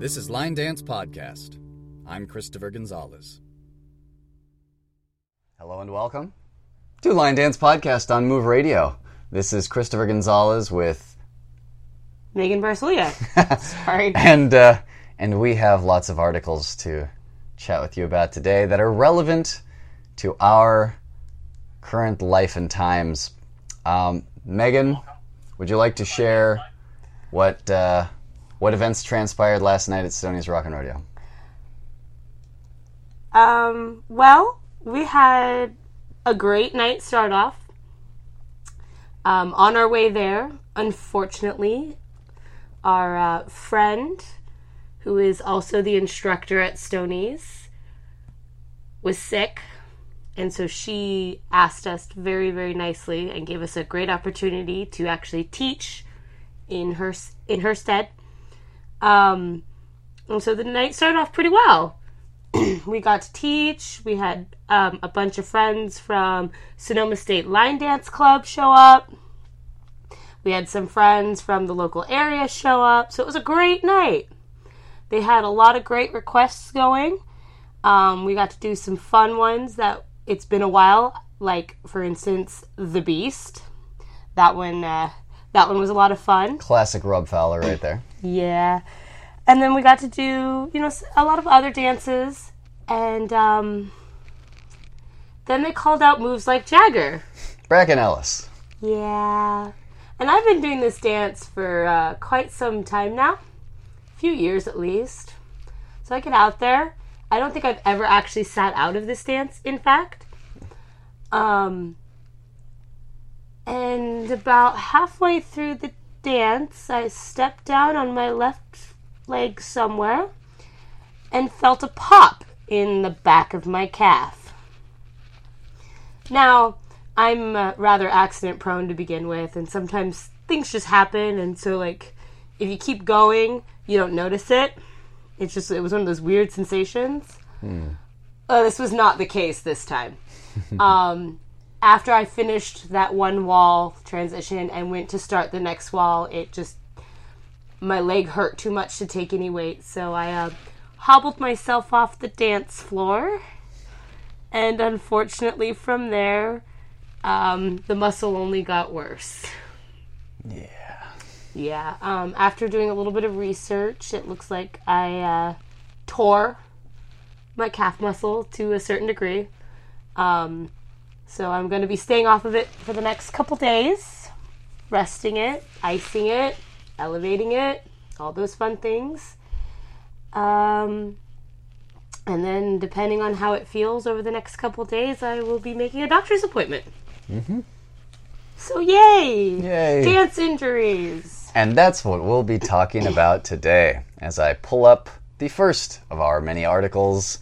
This is Line Dance Podcast. I'm Christopher Gonzalez. Hello and welcome to Line Dance Podcast on Move Radio. This is Christopher Gonzalez with, Megan Barcelia. Sorry. and uh, and we have lots of articles to chat with you about today that are relevant to our current life and times. Um, Megan, would you like to share what uh, what events transpired last night at Stoney's Rock and Rodeo? Um, well, we had a great night start off. Um, on our way there, unfortunately, our uh, friend, who is also the instructor at Stoney's, was sick. And so she asked us very, very nicely and gave us a great opportunity to actually teach in her in her stead. Um, and so the night started off pretty well. we got to teach. We had um, a bunch of friends from Sonoma State Line Dance Club show up. We had some friends from the local area show up. So it was a great night. They had a lot of great requests going. Um, we got to do some fun ones that it's been a while, like for instance, The Beast. That one, uh, that one was a lot of fun. Classic Rob Fowler right there. Yeah. And then we got to do, you know, a lot of other dances. And um, then they called out moves like Jagger. Bracken Ellis. Yeah. And I've been doing this dance for uh, quite some time now, a few years at least. So I get out there. I don't think I've ever actually sat out of this dance, in fact. Um, and about halfway through the dance, I stepped down on my left leg somewhere and felt a pop in the back of my calf. Now, I'm uh, rather accident prone to begin with, and sometimes things just happen, and so, like, if you keep going, you don't notice it. It's just, it was one of those weird sensations. Uh, this was not the case this time. um, after I finished that one wall transition and went to start the next wall, it just my leg hurt too much to take any weight, so I uh, hobbled myself off the dance floor. And unfortunately, from there, um, the muscle only got worse. Yeah. Yeah. Um, after doing a little bit of research, it looks like I uh, tore my calf muscle to a certain degree. Um, so I'm going to be staying off of it for the next couple days, resting it, icing it, elevating it, all those fun things. Um, and then, depending on how it feels over the next couple days, I will be making a doctor's appointment. Mm-hmm. So, yay! Yay. Dance injuries. And that's what we'll be talking about today as I pull up the first of our many articles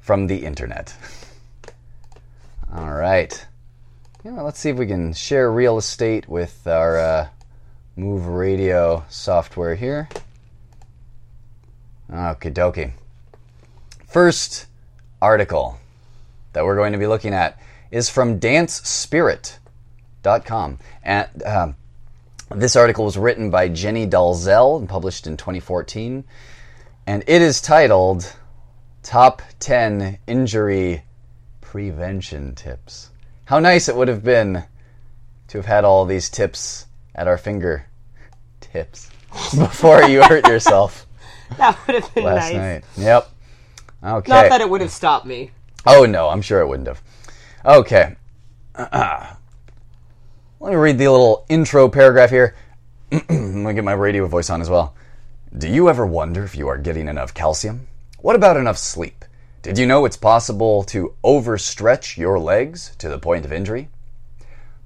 from the internet. All right. Know, let's see if we can share real estate with our uh, Move Radio software here. Okie dokie. First article that we're going to be looking at is from dancespirit.com. And um, this article was written by Jenny Dalzell and published in 2014. And it is titled Top 10 Injury Prevention Tips. How nice it would have been to have had all these tips at our finger tips before you hurt yourself That would have been last nice. night. Yep. Okay. Not that it would have stopped me. Oh no, I'm sure it wouldn't have. Okay. Let me read the little intro paragraph here. Let me get my radio voice on as well. Do you ever wonder if you are getting enough calcium? What about enough sleep? Did you know it's possible to overstretch your legs to the point of injury?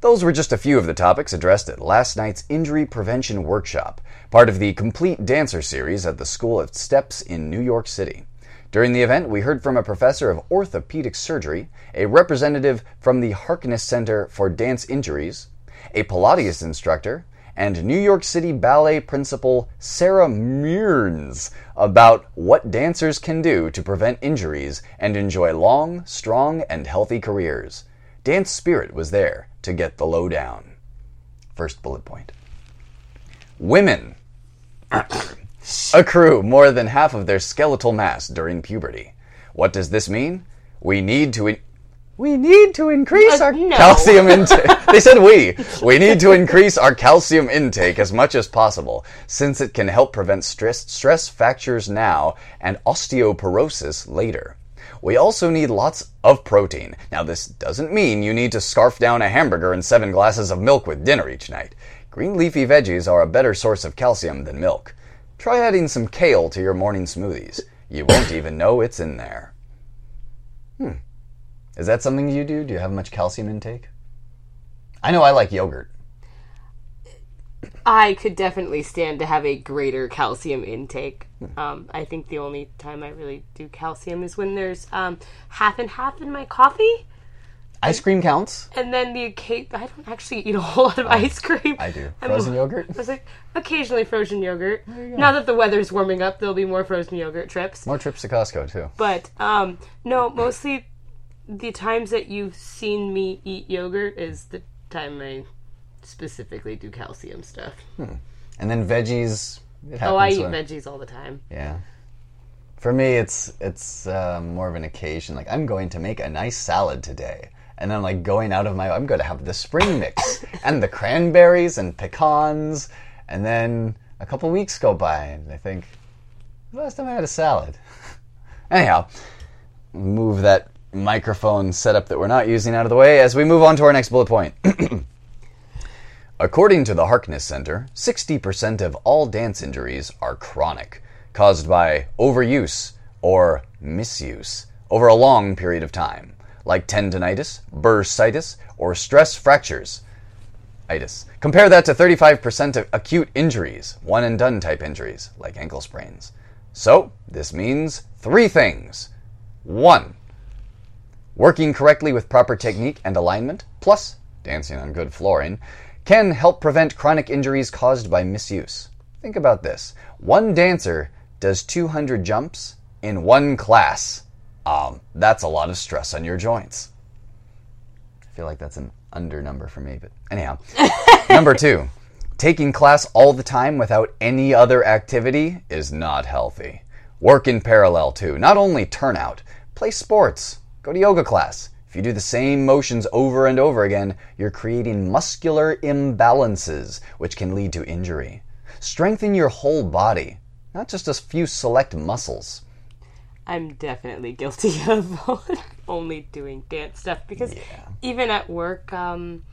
Those were just a few of the topics addressed at last night's injury prevention workshop, part of the Complete Dancer series at the School of Steps in New York City. During the event, we heard from a professor of orthopedic surgery, a representative from the Harkness Center for Dance Injuries, a Pilates instructor, and New York City Ballet principal Sara Mearns about what dancers can do to prevent injuries and enjoy long, strong, and healthy careers. Dance Spirit was there to get the lowdown. First bullet point. Women accrue more than half of their skeletal mass during puberty. What does this mean? We need to. In- we need to increase Uh, our no. calcium intake. they said we. We need to increase our calcium intake as much as possible, since it can help prevent stress, stress fractures now and osteoporosis later. We also need lots of protein. Now, this doesn't mean you need to scarf down a hamburger and seven glasses of milk with dinner each night. Green leafy veggies are a better source of calcium than milk. Try adding some kale to your morning smoothies. You won't even know it's in there. Hmm. Is that something you do? Do you have much calcium intake? I know I like yogurt. I could definitely stand to have a greater calcium intake. Um, I think the only time I really do calcium is when there's um, half and half in my coffee. Ice cream counts. And then the occasion, I don't actually eat a whole lot of ice cream. I do. I'm- Frozen yogurt? I was like, occasionally frozen yogurt. Now that the weather's warming up, there'll be more frozen yogurt trips. More trips to Costco, too. But um, no, mostly the times that you've seen me eat yogurt is the time I specifically do calcium stuff. And then veggies. It Oh, I eat when- veggies all the time. Yeah. For me, it's it's uh, more of an occasion. Like I'm going to make a nice salad today, and then like going out of my, I'm going to have the spring mix and the cranberries and pecans, and then a couple weeks go by, and I think last time I had a salad. Anyhow, move that microphone setup that we're not using out of the way as we move on to our next bullet point. According to the Harkness Center, 60% of all dance injuries are chronic, caused by overuse or misuse over a long period of time, like tendonitis, bursitis, or stress fractures. Itis. Compare that to 35% of acute injuries, one and done type injuries, like ankle sprains. So, this means three things. One, Working correctly with proper technique and alignment, plus dancing on good flooring, can help prevent chronic injuries caused by misuse. Think about this one dancer does 200 jumps in one class. Um, that's a lot of stress on your joints. I feel like that's an under number for me, but anyhow. Number two, taking class all the time without any other activity is not healthy. Work in parallel too. Not only turnout, play sports, go to yoga class. If you do the same motions over and over again, you're creating muscular imbalances, which can lead to injury. Strengthen your whole body, not just a few select muscles. I'm definitely guilty of only doing dance stuff because even at work, um,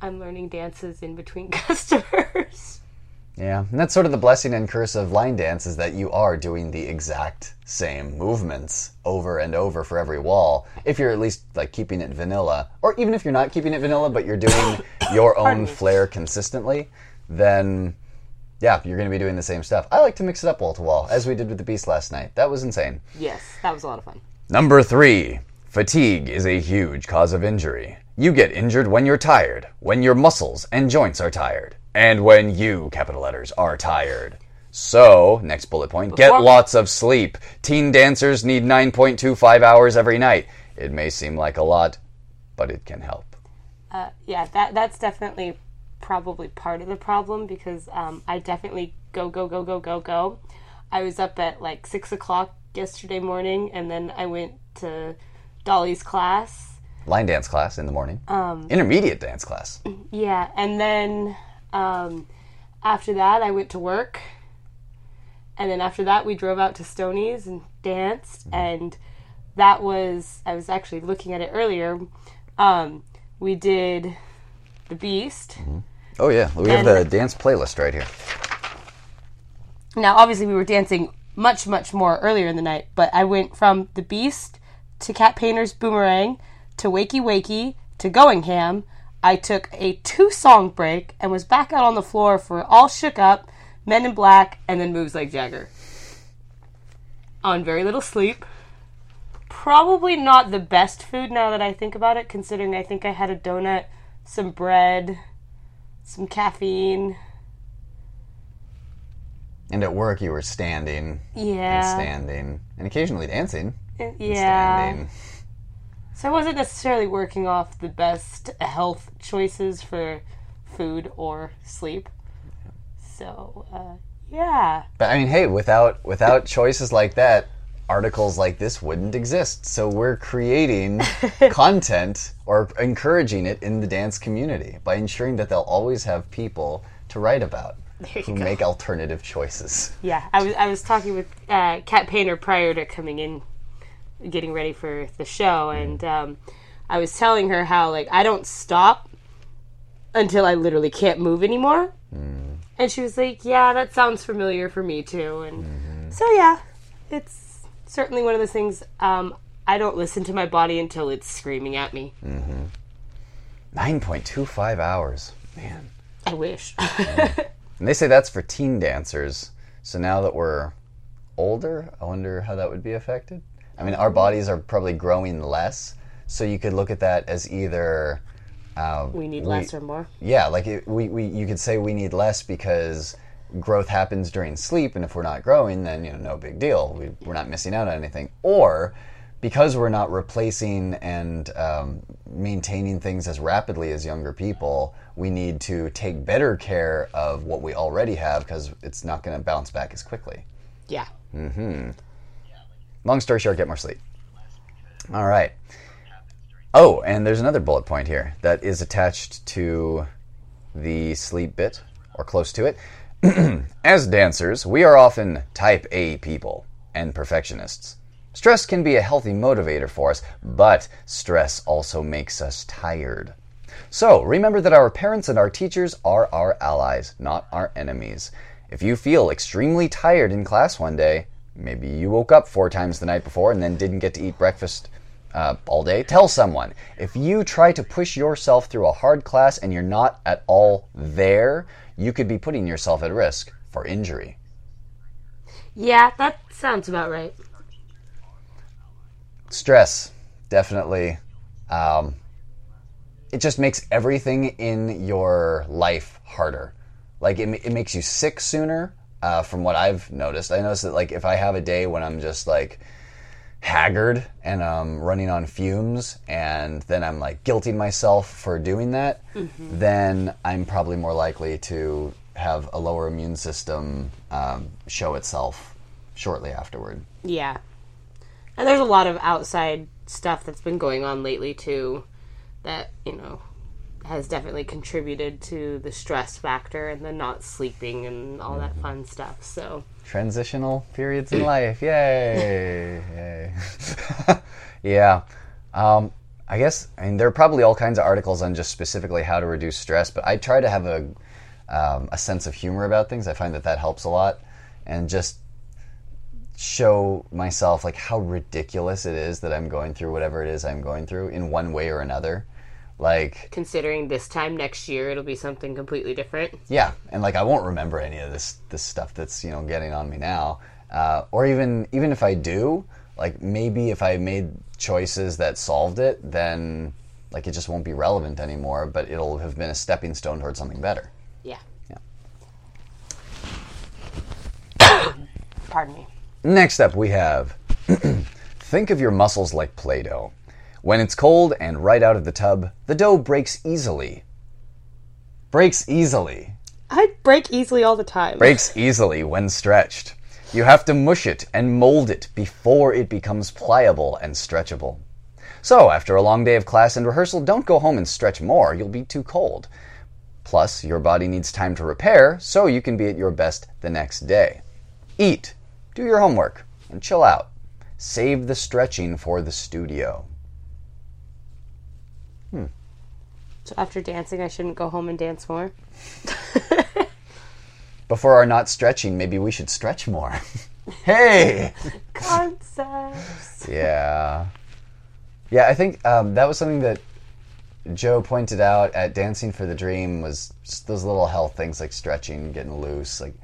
I'm learning dances in between customers. Yeah, and that's sort of the blessing and curse of line dance is that you are doing the exact same movements over and over for every wall. If you're at least like keeping it vanilla, or even if you're not keeping it vanilla, but you're doing your own flair consistently, then yeah, you're going to be doing the same stuff. I like to mix it up wall to wall, as we did with the Beast last night. That was insane. yes, that was a lot of fun. Number three, fatigue is a huge cause of injury. You get injured when you're tired, when your muscles and joints are tired, and when you, capital letters, are tired. So, next bullet point, get lots of sleep. Teen dancers need 9.25 hours every night. It may seem like a lot, but it can help. Uh, yeah, that that's definitely probably part of the problem because um, I definitely go go go go go go. I was up at like six o'clock yesterday morning, and then I went to Dolly's class. Line dance class in the morning. Um, Intermediate dance class. Yeah, and then um, after that, I went to work. And then after that, we drove out to Stoney's and danced. And that was, I was actually looking at it earlier. Um, we did The Beast. Oh, yeah, we have the dance playlist right here. Now, obviously, we were dancing much, much more earlier in the night, but I went from The Beast to Cat Painter's Boomerang to Wakey Wakey to Going Ham. I took a two song break and was back out on the floor for All Shook Up, Men in Black, and then Moves Like Jagger. On very little sleep. Probably not the best food now that I think about it, considering I think I had a donut, some bread, some caffeine. And at work, you were standing and Yeah. standing and occasionally dancing. Yeah. Standing. So I wasn't necessarily working off the best health choices for food or sleep. So, uh, Yeah. But I mean, hey, without without choices like that, articles like this wouldn't exist. So we're creating content or encouraging it in the dance community by ensuring that they'll always have people to write about who go. make alternative choices. Yeah. I was I was talking with uh, Kat Painter prior to coming in, getting ready for the show, and um, I was telling her how like I don't stop until I literally can't move anymore. And she was like, "Yeah, that sounds familiar for me too." And so yeah, it's certainly one of those things. Um, I don't listen to my body until it's screaming at me. 9.25 hours. Man. I wish. And they say that's for teen dancers. So now that we're older, I wonder how that would be affected. I mean, our bodies are probably growing less. So you could look at that as either. Uh, we need less or more. yeah, like it, we, we, you could say we need less because growth happens during sleep, and if we're not growing, then you know, no big deal. We, we're not missing out on anything. Or because we're not replacing and um, maintaining things as rapidly as younger people, we need to take better care of what we already have because it's not going to bounce back as quickly. Yeah. Long story short, get more sleep. All right. Oh, and there's another bullet point here that is attached to the sleep bit, or close to it. As dancers, we are often type A people and perfectionists. Stress can be a healthy motivator for us, but stress also makes us tired. So remember that our parents and our teachers are our allies, not our enemies. If you feel extremely tired in class one day, maybe you woke up four times the night before and then didn't get to eat breakfast uh, all day, tell someone. If you try to push yourself through a hard class and you're not at all there, you could be putting yourself at risk for injury. Yeah, that sounds about right. stress definitely um, it just makes everything in your life harder like it, it makes you sick sooner uh, from what i've noticed i noticed that like if i have a day when i'm just like haggard and i'm running on fumes and then i'm like guilting myself for doing that then i'm probably more likely to have a lower immune system um, show itself shortly afterward Yeah. And there's a lot of outside stuff that's been going on lately too that, you know, has definitely contributed to the stress factor and the not sleeping and all that fun stuff. So, transitional periods in life. Yay! Yay! yeah. Um, I guess I mean there are probably all kinds of articles on just specifically how to reduce stress, but I try to have a um, a sense of humor about things. I find that that helps a lot, and just show myself like how ridiculous it is that I'm going through whatever it is I'm going through in one way or another. Like considering this time next year it'll be something completely different. yeah, and like I won't remember any of this this stuff that's you know getting on me now, uh, or even even if I do, like maybe if I made choices that solved it, then like it just won't be relevant anymore. But it'll have been a stepping stone towards something better. Yeah. Yeah. Pardon me. Next up, we have think of your muscles like Play Doh. When it's cold and right out of the tub, the dough breaks easily. Breaks easily. I break easily all the time. breaks easily when stretched. You have to mush it and mold it before it becomes pliable and stretchable. So, after a long day of class and rehearsal, don't go home and stretch more, you'll be too cold. Plus, your body needs time to repair so you can be at your best the next day. Eat, do your homework, and chill out. Save the stretching for the studio. So after dancing, I shouldn't go home and dance more. Before our not stretching, maybe we should stretch more. hey! Concepts. Yeah. Yeah, I think um, that was something that Joe pointed out at Dancing for the Dream was those little health things like stretching, getting loose. Like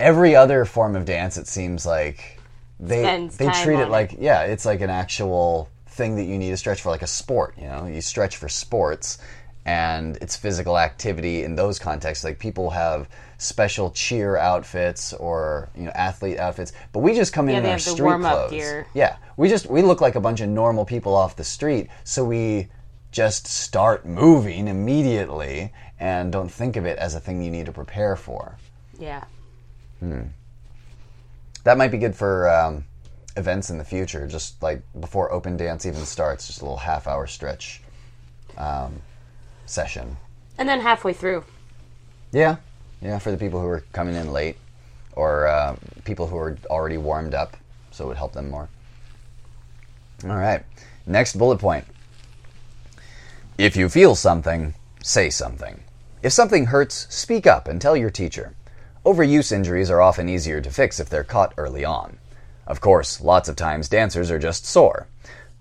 every other form of dance, it seems like they Spends they treat it it. like yeah, it's like an actual thing that you need to stretch for, like a sport. You know, you stretch for sports, and it's physical activity in those contexts. Like people have special cheer outfits or you know athlete outfits, but we just come in Yeah, in our street clothes. gear. Yeah, we just we look like a bunch of normal people off the street, so we just start moving immediately and don't think of it as a thing you need to prepare for. Yeah. Hmm. That might be good for um, events in the future, just like before open dance even starts, just a little half hour stretch um, session. And then halfway through. Yeah, yeah, for the people who are coming in late or uh, people who are already warmed up, so it would help them more. All right, next bullet point. If you feel something, say something. If something hurts, speak up and tell your teacher. Overuse injuries are often easier to fix if they're caught early on. Of course, lots of times dancers are just sore.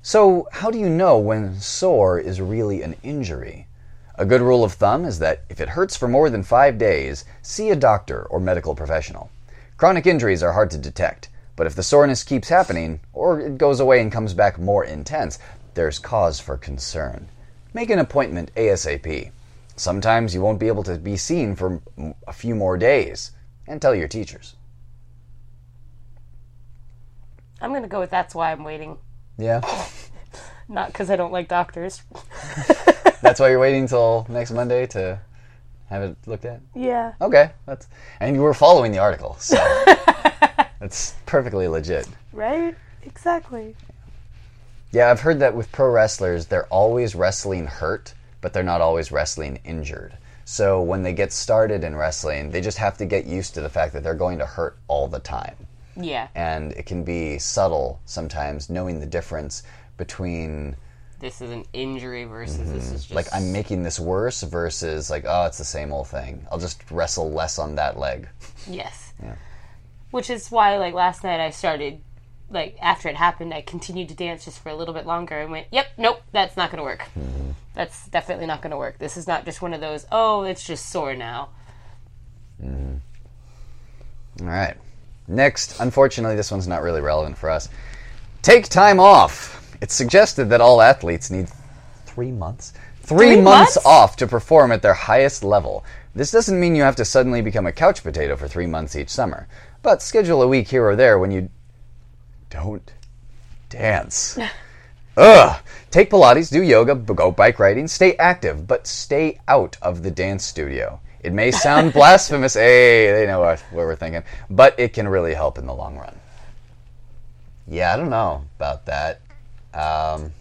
So, how do you know when sore is really an injury? A good rule of thumb is that if it hurts for more than five days, see a doctor or medical professional. Chronic injuries are hard to detect, but if the soreness keeps happening, or it goes away and comes back more intense, there's cause for concern. Make an appointment ASAP. Sometimes you won't be able to be seen for a few more days, and tell your teachers. I'm going to go with that's why I'm waiting. Yeah, Not because I don't like doctors. that's why you're waiting till next Monday to have it looked at. Yeah. Okay, that's and you were following the article, so that's perfectly legit. Right? Exactly. Yeah, I've heard that with pro wrestlers, they're always wrestling hurt, but they're not always wrestling injured. So when they get started in wrestling, they just have to get used to the fact that they're going to hurt all the time. Yeah. And it can be subtle sometimes knowing the difference between This is an injury versus this mm-hmm. is just like I'm making this worse versus like oh it's the same old thing. I'll just wrestle less on that leg. Yes. Which is why, like last night, I started, like after it happened, I continued to dance just for a little bit longer and went, "Yep, nope, that's not going to work. Mm-hmm. That's definitely not going to work. This is not just one of those. Oh, it's just sore now. Mm-hmm. All right. Next, unfortunately, this one's not really relevant for us. Take time off. It's suggested that all athletes need three months. Three, Three months, months? off to perform at their highest level. This doesn't mean you have to suddenly become a couch potato for three months each summer, but schedule a week here or there when you don't dance. Ugh. Take Pilates, do yoga, go bike riding, stay active, but stay out of the dance studio. It may sound blasphemous, hey, they know what, what we're thinking, but it can really help in the long run. Yeah, I don't know about that. Um,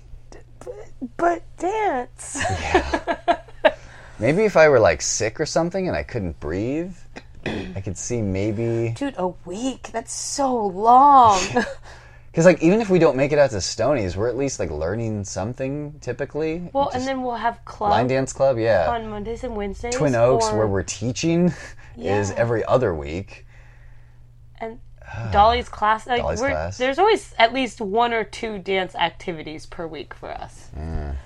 But dance. yeah. maybe if I were like sick or something and I couldn't breathe, I could see maybe. Dude, a week? That's so long. Because like even if we don't make it out to Stonies, we're at least like learning something typically. well, Just and then we'll have club line dance club, yeah. on Mondays and Wednesdays. Twin Oaks, or- where we're teaching, is every other week. and Dolly's class. Like, Dolly's class. There's always at least one or two dance activities per week for us. Mm.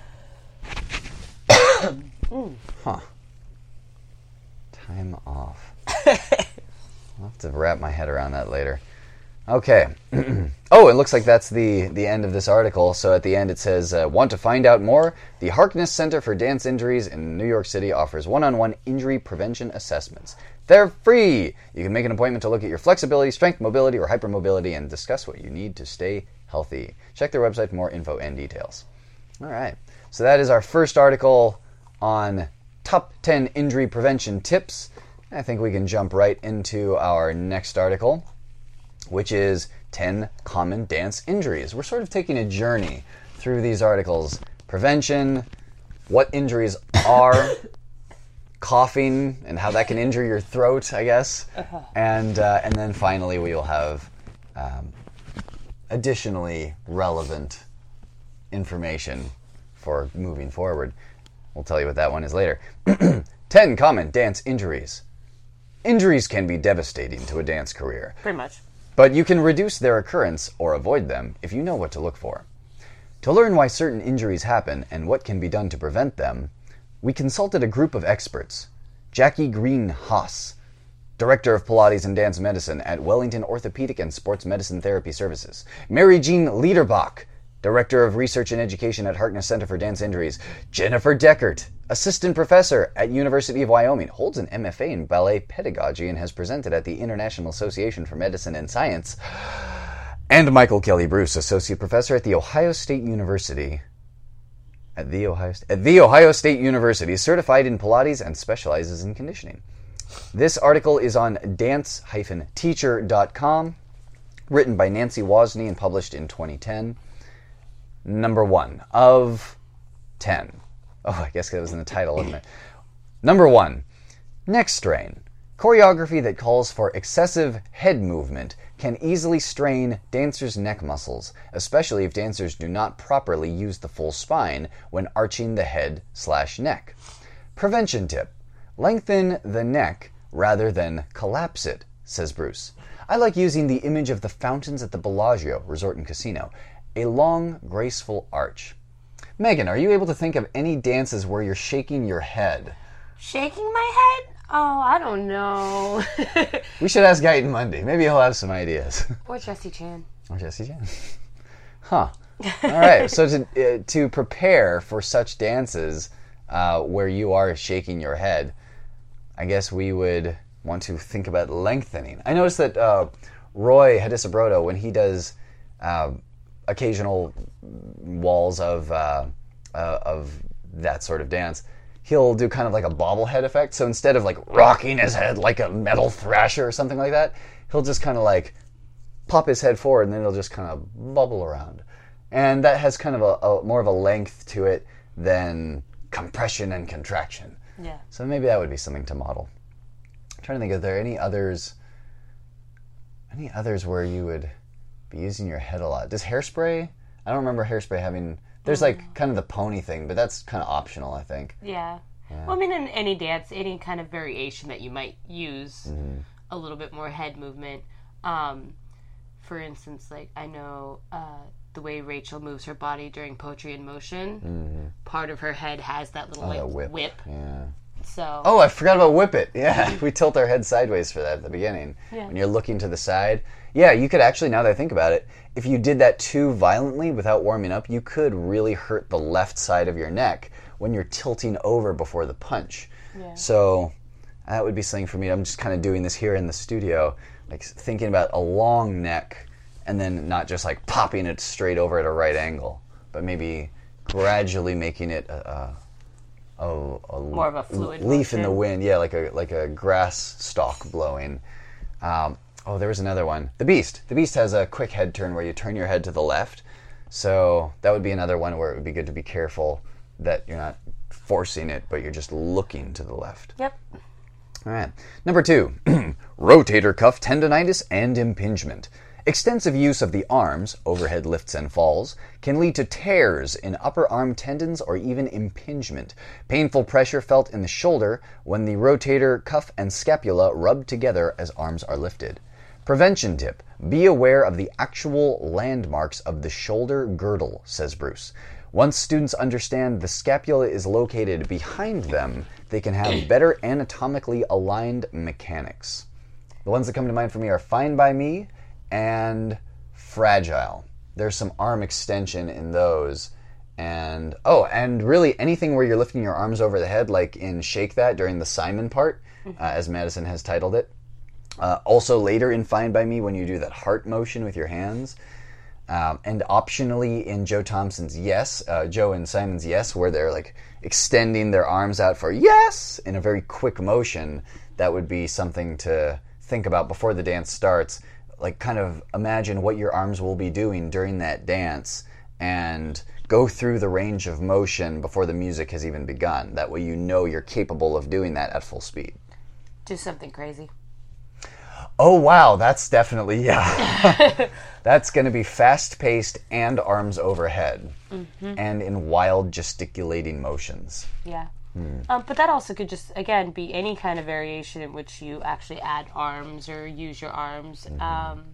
Mm. Huh. Time off. I'll have to wrap my head around that later. Okay. oh, it looks like that's the, the end of this article. So at the end it says, uh, Want to find out more? The Harkness Center for Dance Injuries in New York City offers one on one injury prevention assessments. They're free! You can make an appointment to look at your flexibility, strength, mobility, or hypermobility and discuss what you need to stay healthy. Check their website for more info and details. All right. So that is our first article on top 10 injury prevention tips. I think we can jump right into our next article, which is 10 common dance injuries. We're sort of taking a journey through these articles prevention, what injuries are, coughing, and how that can injure your throat, I guess. And, uh, and then finally, we will have um, additionally relevant information for moving forward. We'll tell you what that one is later. 10 common dance injuries. Injuries can be devastating to a dance career, Pretty much. But you can reduce their occurrence or avoid them if you know what to look for. To learn why certain injuries happen and what can be done to prevent them, we consulted a group of experts. Jackie Green Haas, Director of Pilates and Dance Medicine at Wellington Orthopedic and Sports Medicine Therapy Services. Marijeanne Liederbach, Director of Research and Education at Harkness Center for Dance Injuries. Jennifer Deckert, Assistant Professor at University of Wyoming, holds an MFA in Ballet Pedagogy and has presented at the International Association for Medicine and Science. And Michael Kelly Bruce, Associate Professor at The Ohio State University at the Ohio at the Ohio State University, certified in Pilates and specializes in conditioning. This article is on dance-teacher.com, written by Nancy Wozny and published in 2010. Number one of 10. Oh, I guess that was in the title, isn't it? Number one, neck strain. Choreography that calls for excessive head movement can easily strain dancers' neck muscles, especially if dancers do not properly use the full spine when arching the head slash neck. Prevention tip lengthen the neck rather than collapse it, says Bruce. I like using the image of the fountains at the Bellagio Resort and Casino, a long, graceful arch. Megan, are you able to think of any dances where you're shaking your head? Shaking my head? Oh, I don't know. We should ask Guyton Mundy. Maybe he'll have some ideas. or Jesse Chan. Or Jesse Chan. Huh. All right. So to uh, to prepare for such dances uh, where you are shaking your head, I guess we would want to think about lengthening. I noticed that uh, Roy Hadisubroto, when he does uh, occasional walls of uh, uh, of that sort of dance, he'll do kind of like a bobblehead effect. So instead of like rocking his head like a metal thrasher or something like that, he'll just kind of like pop his head forward and then it'll just kind of bubble around. And that has kind of a, a more of a length to it than compression and contraction. Yeah. So maybe that would be something to model. I'm trying to think, are there any others? Any others where you would be using your head a lot? Does hairspray? I don't remember hairspray having. There's like kind of the pony thing, but that's kind of optional, I think. Yeah. Well, I mean, in any dance, any kind of variation that you might use a little bit more head movement. Um, for instance, like I know uh, the way Rachel moves her body during poetry in motion. Part of her head has that little like A whip. whip. Yeah. So Oh, I forgot about whip it. Yeah, we tilt our head sideways for that at the beginning. Yeah. When you're looking to the side. Yeah, you could actually, now that I think about it, if you did that too violently without warming up, you could really hurt the left side of your neck when you're tilting over before the punch. Yeah. So that would be something for me. I'm just kind of doing this here in the studio, like thinking about a long neck and then not just like popping it straight over at a right angle, but maybe gradually making it a, a, a, a More of a fluid leaf in the wind. Yeah, like a like a grass stalk blowing. Um, oh, there was another one. The Beast. The Beast has a quick head turn where you turn your head to the left. So that would be another one where it would be good to be careful that you're not forcing it, but you're just looking to the left. Yep. All right. Number two, rotator cuff tendonitis and impingement. Extensive use of the arms, overhead lifts and falls, can lead to tears in upper arm tendons or even impingement. Painful pressure felt in the shoulder when the rotator cuff and scapula rub together as arms are lifted. Prevention tip Be aware of the actual landmarks of the shoulder girdle, says Bruce. Once students understand the scapula is located behind them, they can have better anatomically aligned mechanics. The ones that come to mind for me are Fine by Me and Fragile. There's some arm extension in those. And oh, and really anything where you're lifting your arms over the head, like in Shake That during the Simon part, uh, as Madison has titled it. Uh, also later in Fine by Me when you do that heart motion with your hands. Um, and optionally in Joe Thompson's Yes, uh, Joe and Simon's Yes, where they're like extending their arms out for Yes in a very quick motion, that would be something to think about before the dance starts. Like, kind of imagine what your arms will be doing during that dance and go through the range of motion before the music has even begun. That way, you know you're capable of doing that at full speed. Do something crazy. Oh wow, that's definitely yeah. that's going to be fast paced and arms overhead, mm-hmm. and in wild gesticulating motions. Yeah. Um, but that also could just again be any kind of variation in which you actually add arms or use your arms. Um,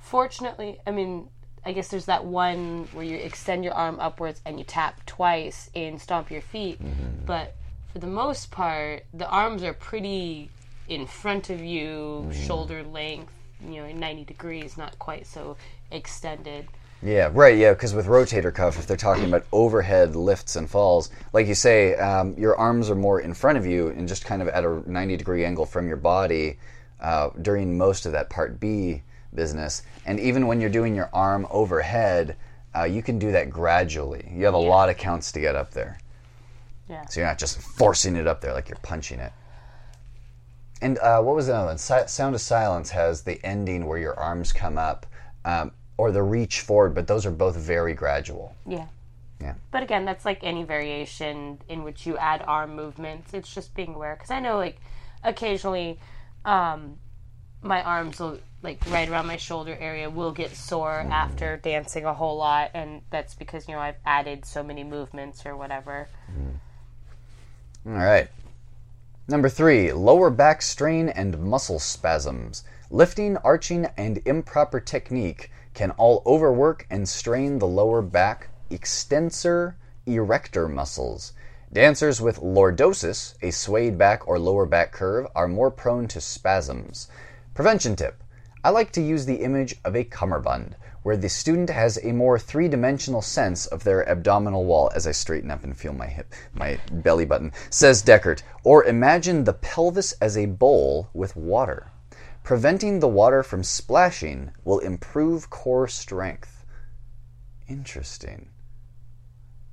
fortunately, I mean, I guess there's that one where you extend your arm upwards and you tap twice and stomp your feet. But for the most part, the arms are pretty in front of you, shoulder length, you know, 90 degrees, not quite so extended. Yeah, right. Yeah, because with rotator cuff, if they're talking about overhead lifts and falls, like you say, um, your arms are more in front of you and just kind of at a 90 degree angle from your body uh, during most of that Part B business. And even when you're doing your arm overhead, uh, you can do that gradually. You have a lot of counts to get up there. Yeah. So you're not just forcing it up there like you're punching it. And uh, what was the other one? Si- Sound of Silence has the ending where your arms come up, um, or the reach forward, but those are both very gradual. Yeah. Yeah. But again, that's like any variation in which you add arm movements. It's just being aware. Because I know, like, occasionally um, my arms will, like, right around my shoulder area will get sore after dancing a whole lot. And that's because, you know, I've added so many movements or whatever. All right. Number three, lower back strain and muscle spasms. Lifting, arching, and improper technique can all overwork and strain the lower back extensor erector muscles. Dancers with lordosis, a swayed back or lower back curve, are more prone to spasms. Prevention tip I like to use the image of a cummerbund, where the student has a more three dimensional sense of their abdominal wall as I straighten up and feel my hip, my belly button, says Deckert. Or imagine the pelvis as a bowl with water. Preventing the water from splashing will improve core strength. Interesting.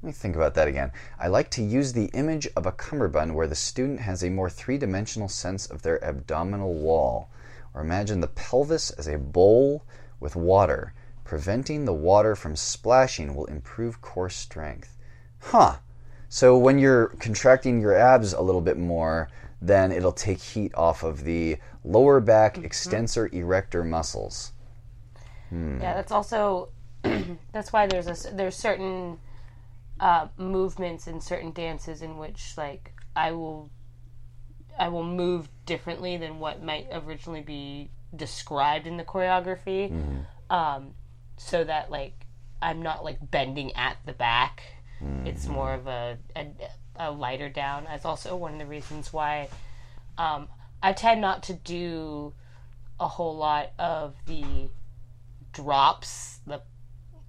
Let me think about that again. I like to use the image of a cummerbund where the student has a more three dimensional sense of their abdominal wall. Or imagine the pelvis as a bowl with water. Preventing the water from splashing will improve core strength. Huh. So when you're contracting your abs a little bit more, then it'll take heat off of the lower back extensor erector muscles. Yeah, that's also that's why there's a there's certain uh, movements in certain dances in which like I will I will move differently than what might originally be described in the choreography, um, so that like I'm not like bending at the back. It's more of a, a a lighter down. That's also one of the reasons why um, I tend not to do a whole lot of the drops the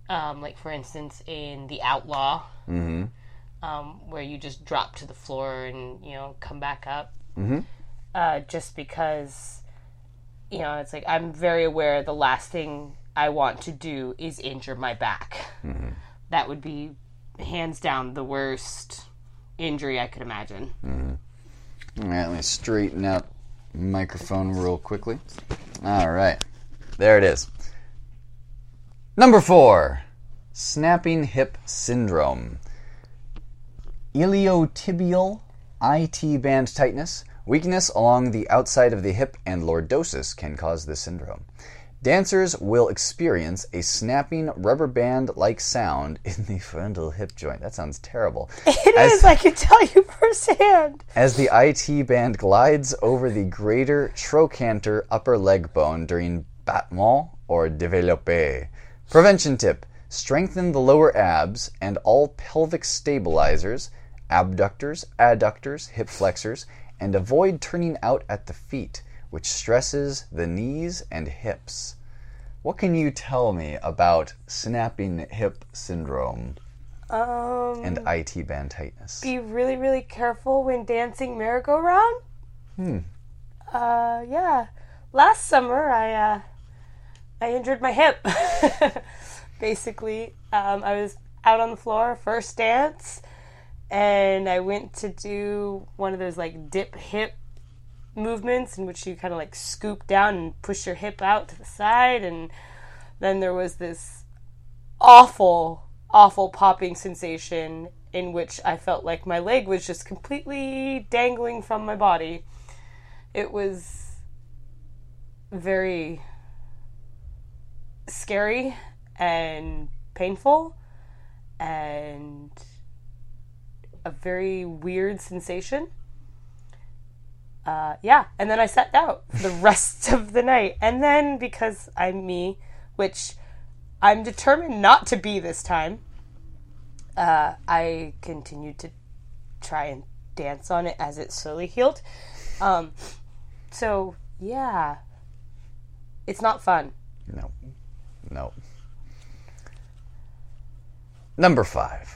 um, like for instance in the outlaw um, where you just drop to the floor and you know come back up. Uh, just because you know it's like i'm very aware the last thing i want to do is injure my back. That would be hands down the worst injury i could imagine mm-hmm. All right, let me straighten out microphone real quickly. All right, there it is. Number four, snapping hip syndrome. Iliotibial IT band tightness, weakness along the outside of the hip, and lordosis can cause this syndrome. Dancers will experience a snapping rubber band like sound in the frontal hip joint. That sounds terrible. It As- is. i can tell you firsthand as the IT band glides over the greater trochanter upper leg bone during battement or développé. Prevention tip strengthen the lower abs and all pelvic stabilizers, abductors, adductors, hip flexors, and avoid turning out at the feet, which stresses the knees and hips. What can you tell me about snapping hip syndrome um and IT band tightness? be really, really careful when dancing merry-go-round. Hmm. Uh, yeah. Last summer, I uh, I injured my hip. Basically, um, I was out on the floor, first dance, and I went to do one of those like dip hip movements in which you kind of like scoop down and push your hip out to the side, and then there was this awful, awful popping sensation in which I felt like my leg was just completely dangling from my body. It was very scary and painful and a very weird sensation. Uh, yeah, and then I sat out the rest of the night. And then because I'm me, which I'm determined not to be this time, uh, I continued to try and dance on it as it slowly healed. Um, so yeah, it's not fun. No. No. Number five.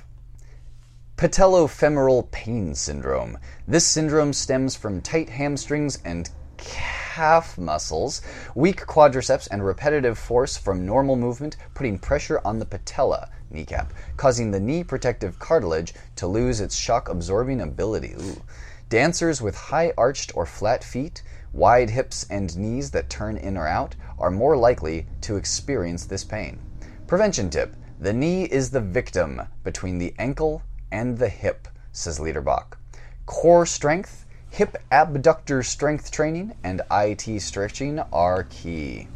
Patellofemoral pain syndrome. This syndrome stems from tight hamstrings and calf muscles, weak quadriceps, and repetitive force from normal movement, putting pressure on the patella kneecap, causing the knee protective cartilage to lose its shock absorbing ability. Ooh. Dancers with high arched or flat feet wide hips and knees that turn in or out are more likely to experience this pain. Prevention tip the knee is the victim between the ankle and the hip, says Liederbach. Core strength, hip abductor strength training, and IT stretching are key.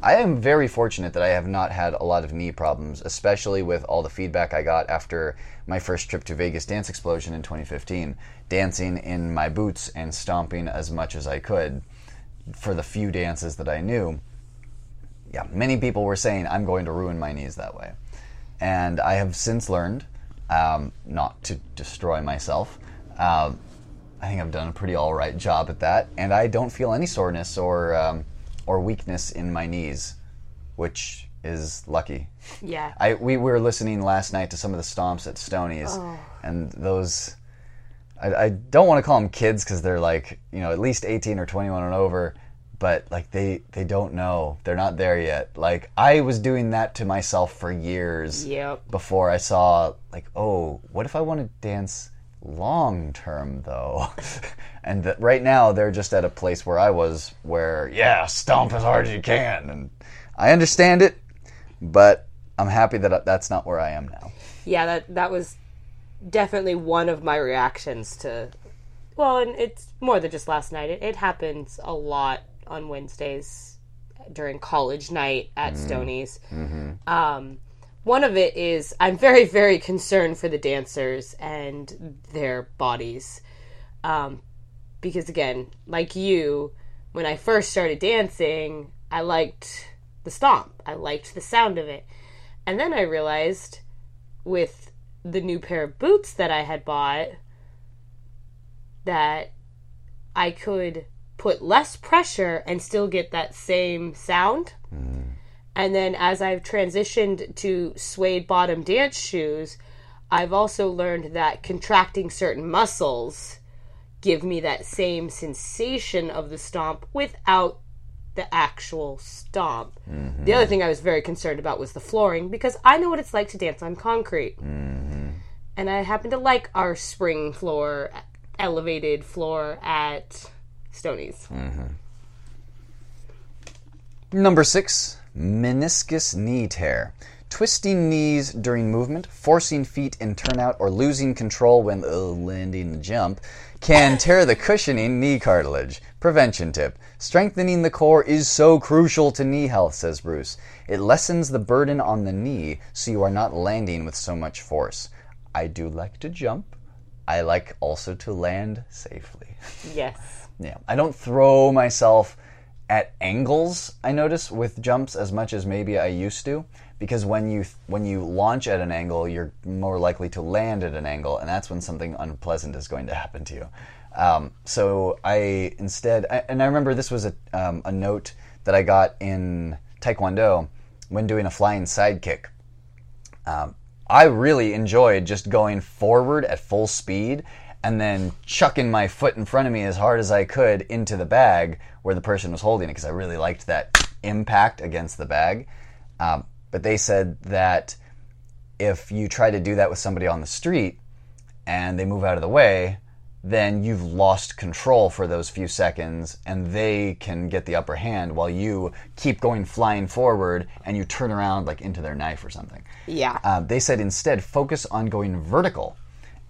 I am very fortunate that I have not had a lot of knee problems, especially with all the feedback I got after my first trip to Vegas Dance Explosion in 2015, dancing in my boots and stomping as much as I could for the few dances that I knew. Yeah, many people were saying I'm going to ruin my knees that way. And I have since learned um, not to destroy myself. Uh, I think I've done a pretty all right job at that, and I don't feel any soreness or um, or weakness in my knees, which is lucky. Yeah. I we were listening last night to some of the stomps at Stoney's, and those. I, I don't want to call them kids because they're like you know at least eighteen or twenty one and over, but like they they don't know they're not there yet. Like I was doing that to myself for years Yep. before I saw like oh what if I want to dance long term though, and that right now they're just at a place where I was where yeah stomp as hard as you can and I understand it, but I'm happy that that's not where I am now. yeah that that was definitely one of my reactions to well and it's more than just last night it, it happens a lot on wednesdays during college night at Stoney's um, one of it is i'm very very concerned for the dancers and their bodies. Um, because again like you when i first started dancing i liked the stomp. I liked the sound of it. And then i realized with the new pair of boots that I had bought that I could put less pressure and still get that same sound. And then as I've transitioned to suede bottom dance shoes, I've also learned that contracting certain muscles give me that same sensation of the stomp without the actual stomp. The other thing I was very concerned about was the flooring because I know what it's like to dance on concrete. And I happen to like our spring floor, elevated floor at Stoney's. Number six, meniscus knee tear. Twisting knees during movement, forcing feet in turnout, or losing control when uh, landing the jump can tear the cushioning knee cartilage. Prevention tip. Strengthening the core is so crucial to knee health, says Bruce. It lessens the burden on the knee so you are not landing with so much force. I do like to jump. I like also to land safely. Yes. Yeah, I don't throw myself at angles. I notice with jumps as much as maybe I used to, because when you when you launch at an angle, you're more likely to land at an angle, and that's when something unpleasant is going to happen to you. Um, so I instead, I, and I remember this was a um, a note that I got in Taekwondo when doing a flying side kick. Um, I really enjoyed just going forward at full speed and then chucking my foot in front of me as hard as I could into the bag where the person was holding it because I really liked that impact against the bag. Um, but they said that if you try to do that with somebody on the street and they move out of the way, then you've lost control for those few seconds and they can get the upper hand while you keep going flying forward and you turn around like into their knife or something. Yeah. Uh, they said instead focus on going vertical.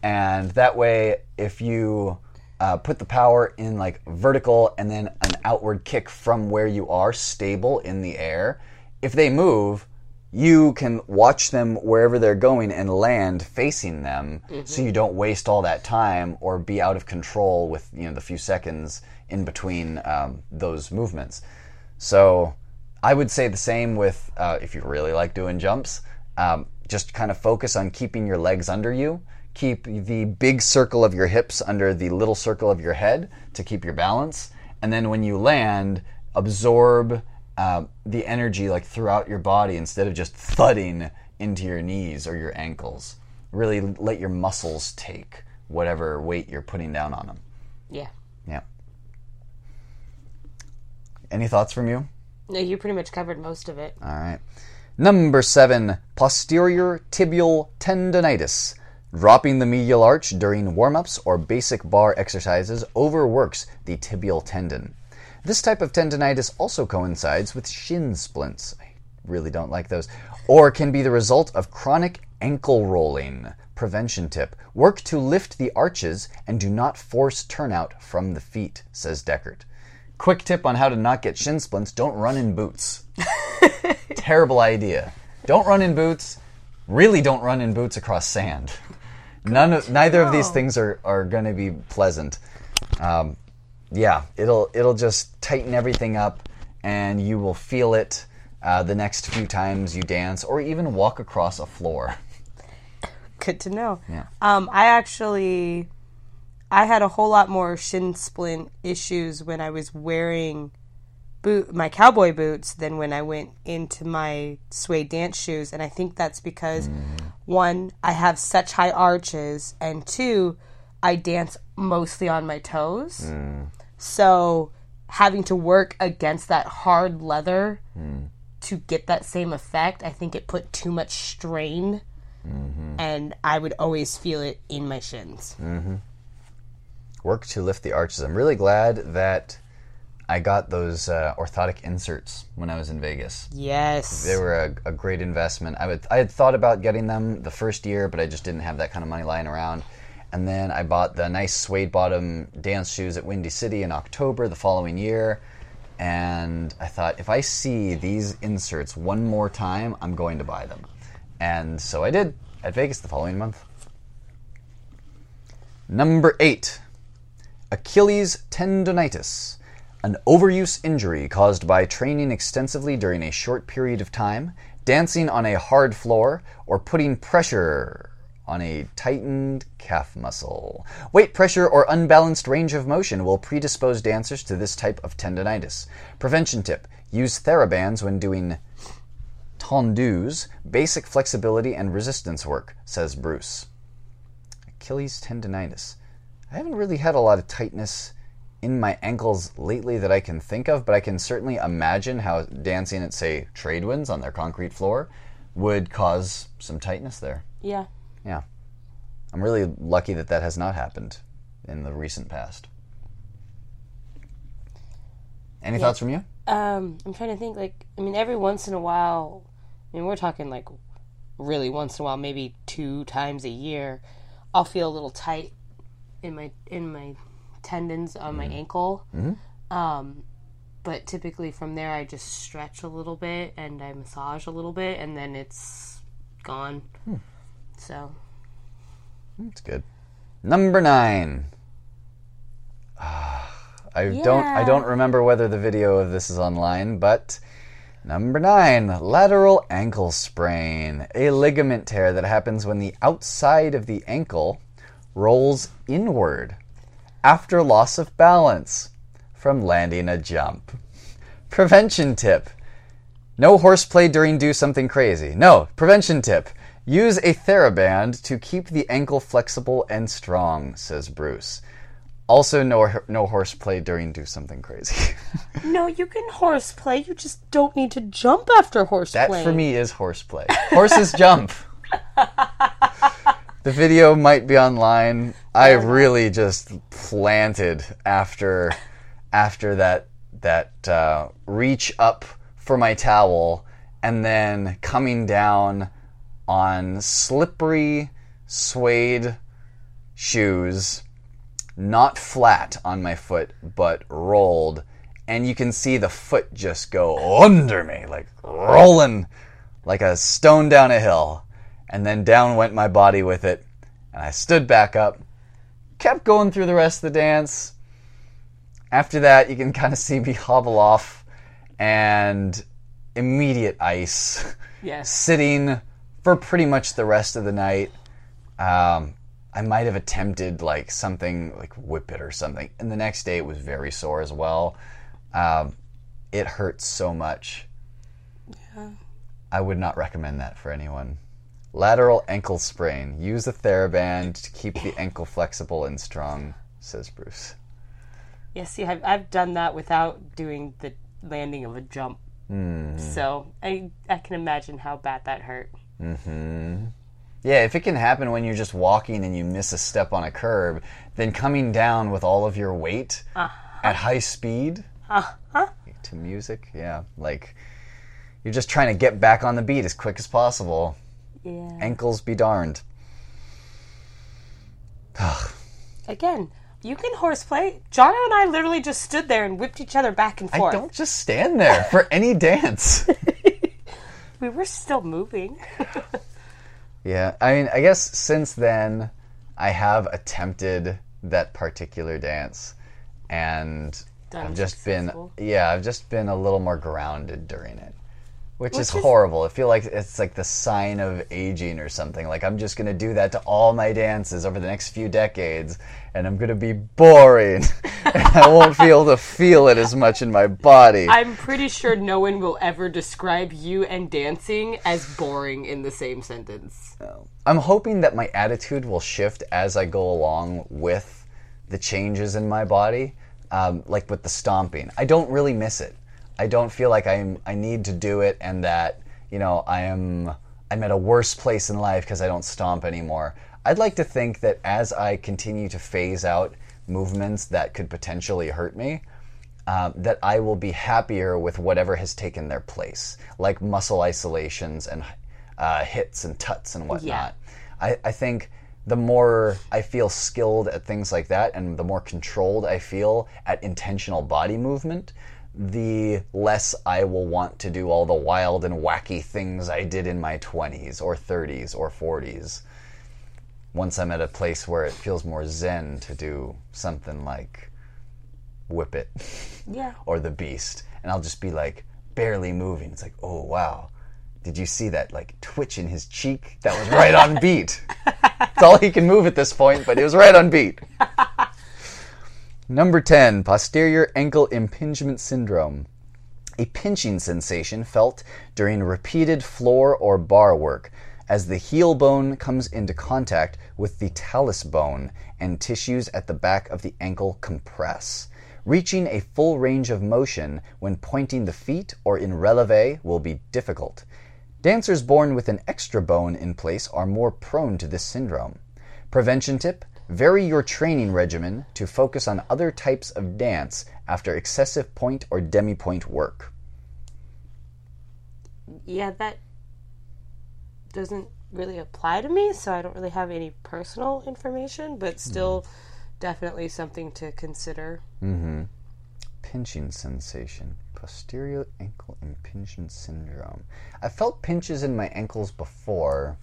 And that way, if you uh, put the power in like vertical and then an outward kick from where you are stable in the air, if they move, you can watch them wherever they're going and land facing them. So you don't waste all that time or be out of control with you know the few seconds in between um, those movements. So i would say the same with uh, if you really like doing jumps um, just kind of focus on keeping your legs under you keep the big circle of your hips under the little circle of your head to keep your balance and then when you land absorb uh, the energy like throughout your body instead of just thudding into your knees or your ankles. Really let your muscles take whatever weight you're putting down on them. Yeah. Yeah. Any thoughts from you? No, you pretty much covered most of it. All right. Number seven, posterior tibial tendonitis. Dropping the medial arch during warm ups or basic bar exercises overworks the tibial tendon. This type of tendonitis also coincides with shin splints. I really don't like those. Or can be the result of chronic ankle rolling. Prevention tip Work to lift the arches and do not force turnout from the feet, says Deckert. Quick tip on how to not get shin splints don't run in boots. Terrible idea. Don't run in boots. Really don't run in boots across sand. None of, neither of these things are, are going to be pleasant. Um, yeah, it'll it'll just tighten everything up, and you will feel it uh, the next few times you dance or even walk across a floor. Good to know. Yeah. Um, I actually, I had a whole lot more shin splint issues when I was wearing boot my cowboy boots than when I went into my suede dance shoes, and I think that's because one, I have such high arches, and two, I dance mostly on my toes. Mm. So having to work against that hard leather mm. to get that same effect, I think it put too much strain mm-hmm. and I would always feel it in my shins. Mm-hmm. Work to lift the arches. I'm really glad that I got those uh, orthotic inserts when I was in Vegas. Yes. They were a, a great investment. I, would, I had thought about getting them the first year, but I just didn't have that kind of money lying around. And then I bought the nice suede bottom dance shoes at Windy City in October the following year. And I thought, if I see these inserts one more time, I'm going to buy them. And so I did at Vegas the following month. Number eight Achilles tendonitis, an overuse injury caused by training extensively during a short period of time, dancing on a hard floor, or putting pressure on a tightened calf muscle. Weight pressure or unbalanced range of motion will predispose dancers to this type of tendonitis. Prevention tip use therabands when doing tendus, basic flexibility and resistance work, says Bruce. Achilles tendonitis. I haven't really had a lot of tightness in my ankles lately that I can think of, but I can certainly imagine how dancing at, say, Tradewinds on their concrete floor would cause some tightness there. yeah. Yeah. I'm really lucky that that has not happened in the recent past. Any thoughts from you? Um, I'm trying to think. Like, I mean, every once in a while, I mean, we're talking like really once in a while, maybe two times a year, I'll feel a little tight in my in my tendons on my ankle. Um, but typically from there, I just stretch a little bit and I massage a little bit, and then it's gone. So That's good. Number nine. Ah, I don't. I don't remember whether the video of this is online, but number nine: lateral ankle sprain, a ligament tear that happens when the outside of the ankle rolls inward after loss of balance from landing a jump. Prevention tip: no horseplay during do something crazy. No, prevention tip. Use a TheraBand to keep the ankle flexible and strong, says Bruce. Also, no, no horseplay during do something crazy. no, you can horseplay. You just don't need to jump after horseplay. that for me is horseplay. Horses jump. the video might be online. I really just planted after after that that uh, reach up for my towel and then coming down on slippery suede shoes, not flat on my foot, but rolled. And you can see the foot just go under me, like rolling like a stone down a hill. And then down went my body with it. And I stood back up, kept going through the rest of the dance. After that, you can kind of see me hobble off and immediate ice Yes. sitting for pretty much the rest of the night. Um, I might have attempted like something like whip it or something, and the next day it was very sore as well. Um, it hurts so much. Yeah. I would not recommend that for anyone. Lateral ankle sprain. Use a TheraBand to keep the ankle flexible and strong, says Bruce. Yes, see, I've, I've done that without doing the landing of a jump. Hmm. So I I can imagine how bad that hurt. Yeah, Yeah, if it can happen when you're just walking and you miss a step on a curb, then coming down with all of your weight uh-huh. at high speed uh-huh. to music, yeah, like you're just trying to get back on the beat as quick as possible. Yeah. Ankles be darned. Again, you can horseplay. Jono and I literally just stood there and whipped each other back and forth. I don't just stand there for any dance. We were still moving. Yeah, I mean, I guess since then, I have attempted that particular dance, and Done I've just been, yeah, I've just been a little more grounded during it, which, is, is- horrible. I feel like it's like the sign of aging or something. Like I'm just gonna do that to all my dances over the next few decades, and I'm gonna be boring, and I won't be able to feel it as much in my body. I'm pretty sure no one will ever describe you and dancing as boring in the same sentence. I'm hoping that my attitude will shift as I go along with the changes in my body, um, like with the stomping. I don't really miss it. I don't feel like I'm I need to do it, and that you know I am I'm at a worse place in life because I don't stomp anymore. I'd like to think that as I continue to phase out movements that could potentially hurt me, um, that I will be happier with whatever has taken their place, like muscle isolations and uh, hits and tuts and whatnot. I, I think the more I feel skilled at things like that and the more controlled I feel at intentional body movement, the less I will want to do all the wild and wacky things I did in my 20s or 30s or 40s. Once I'm at a place where it feels more zen to do something like whip it Yeah. or the beast. And i'll just be like barely moving. It's like oh wow. Did you see that like twitch in his cheek? That was right on beat. It's all he can move at this point but it was right on beat number 10 posterior ankle impingement syndrome a pinching sensation felt during repeated floor or bar work as the heel bone comes into contact with the talus bone and tissues at the back of the ankle compress. Reaching a full range of motion when pointing the feet or in releve will be difficult. Dancers born with an extra bone in place are more prone to this syndrome. Prevention tip vary your training regimen to focus on other types of dance after excessive pointe or demi pointe work. Yeah, that doesn't really apply to me, so I don't really have any personal information, but still definitely something to consider. Mm-hmm. pinching sensation posterior ankle impingement syndrome i felt pinches in my ankles before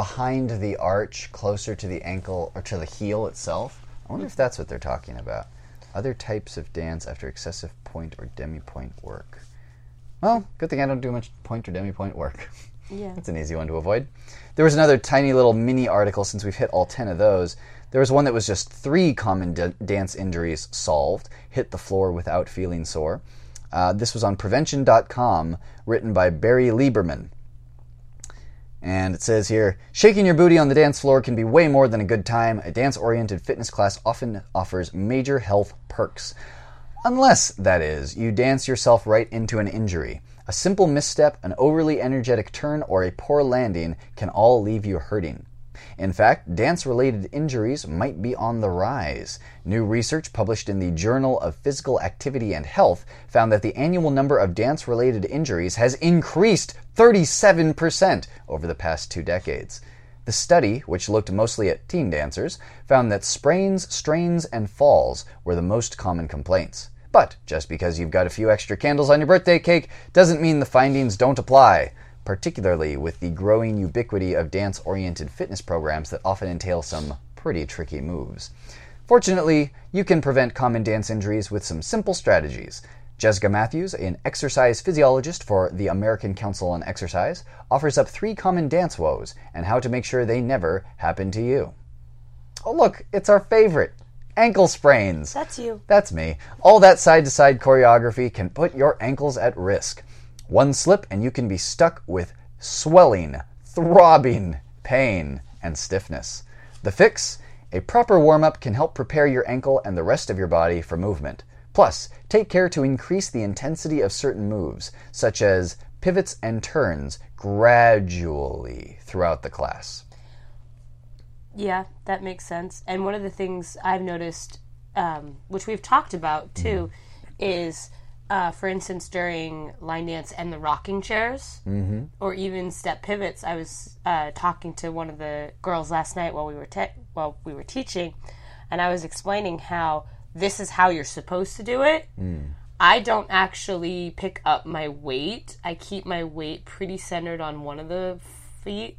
behind the arch closer to the ankle or to the heel itself i wonder if that's what they're talking about other types of dance after excessive pointe or demi pointe work well good thing i don't do much pointe or demi pointe work Yeah. That's an easy one to avoid. There was another tiny little mini article since we've hit all 10 of those. There was one that was just three common d- dance injuries solved, hit the floor without feeling sore. Uh, this was on prevention.com, written by Barry Lieberman. And it says here shaking your booty on the dance floor can be way more than a good time. A dance oriented fitness class often offers major health perks. Unless, that is, you dance yourself right into an injury. A simple misstep, an overly energetic turn, or a poor landing can all leave you hurting. In fact, dance related injuries might be on the rise. New research published in the Journal of Physical Activity and Health found that the annual number of dance related injuries has increased 37% over the past two decades. The study, which looked mostly at teen dancers, found that sprains, strains, and falls were the most common complaints. But just because you've got a few extra candles on your birthday cake doesn't mean the findings don't apply, particularly with the growing ubiquity of dance oriented fitness programs that often entail some pretty tricky moves. Fortunately, you can prevent common dance injuries with some simple strategies. Jessica Matthews, an exercise physiologist for the American Council on Exercise, offers up three common dance woes and how to make sure they never happen to you. Oh, look, it's our favorite ankle sprains. That's you. That's me. All that side to side choreography can put your ankles at risk. One slip and you can be stuck with swelling, throbbing, pain, and stiffness. The fix? A proper warm up can help prepare your ankle and the rest of your body for movement. Plus, take care to increase the intensity of certain moves, such as pivots and turns gradually throughout the class. Yeah, that makes sense. And one of the things I've noticed, um, which we've talked about too, is, uh, for instance, during line dance and the rocking chairs, mm-hmm. or even step pivots. I was uh, talking to one of the girls last night while we were te- while we were teaching, and I was explaining how this is how you're supposed to do it. I don't actually pick up my weight. I keep my weight pretty centered on one of the feet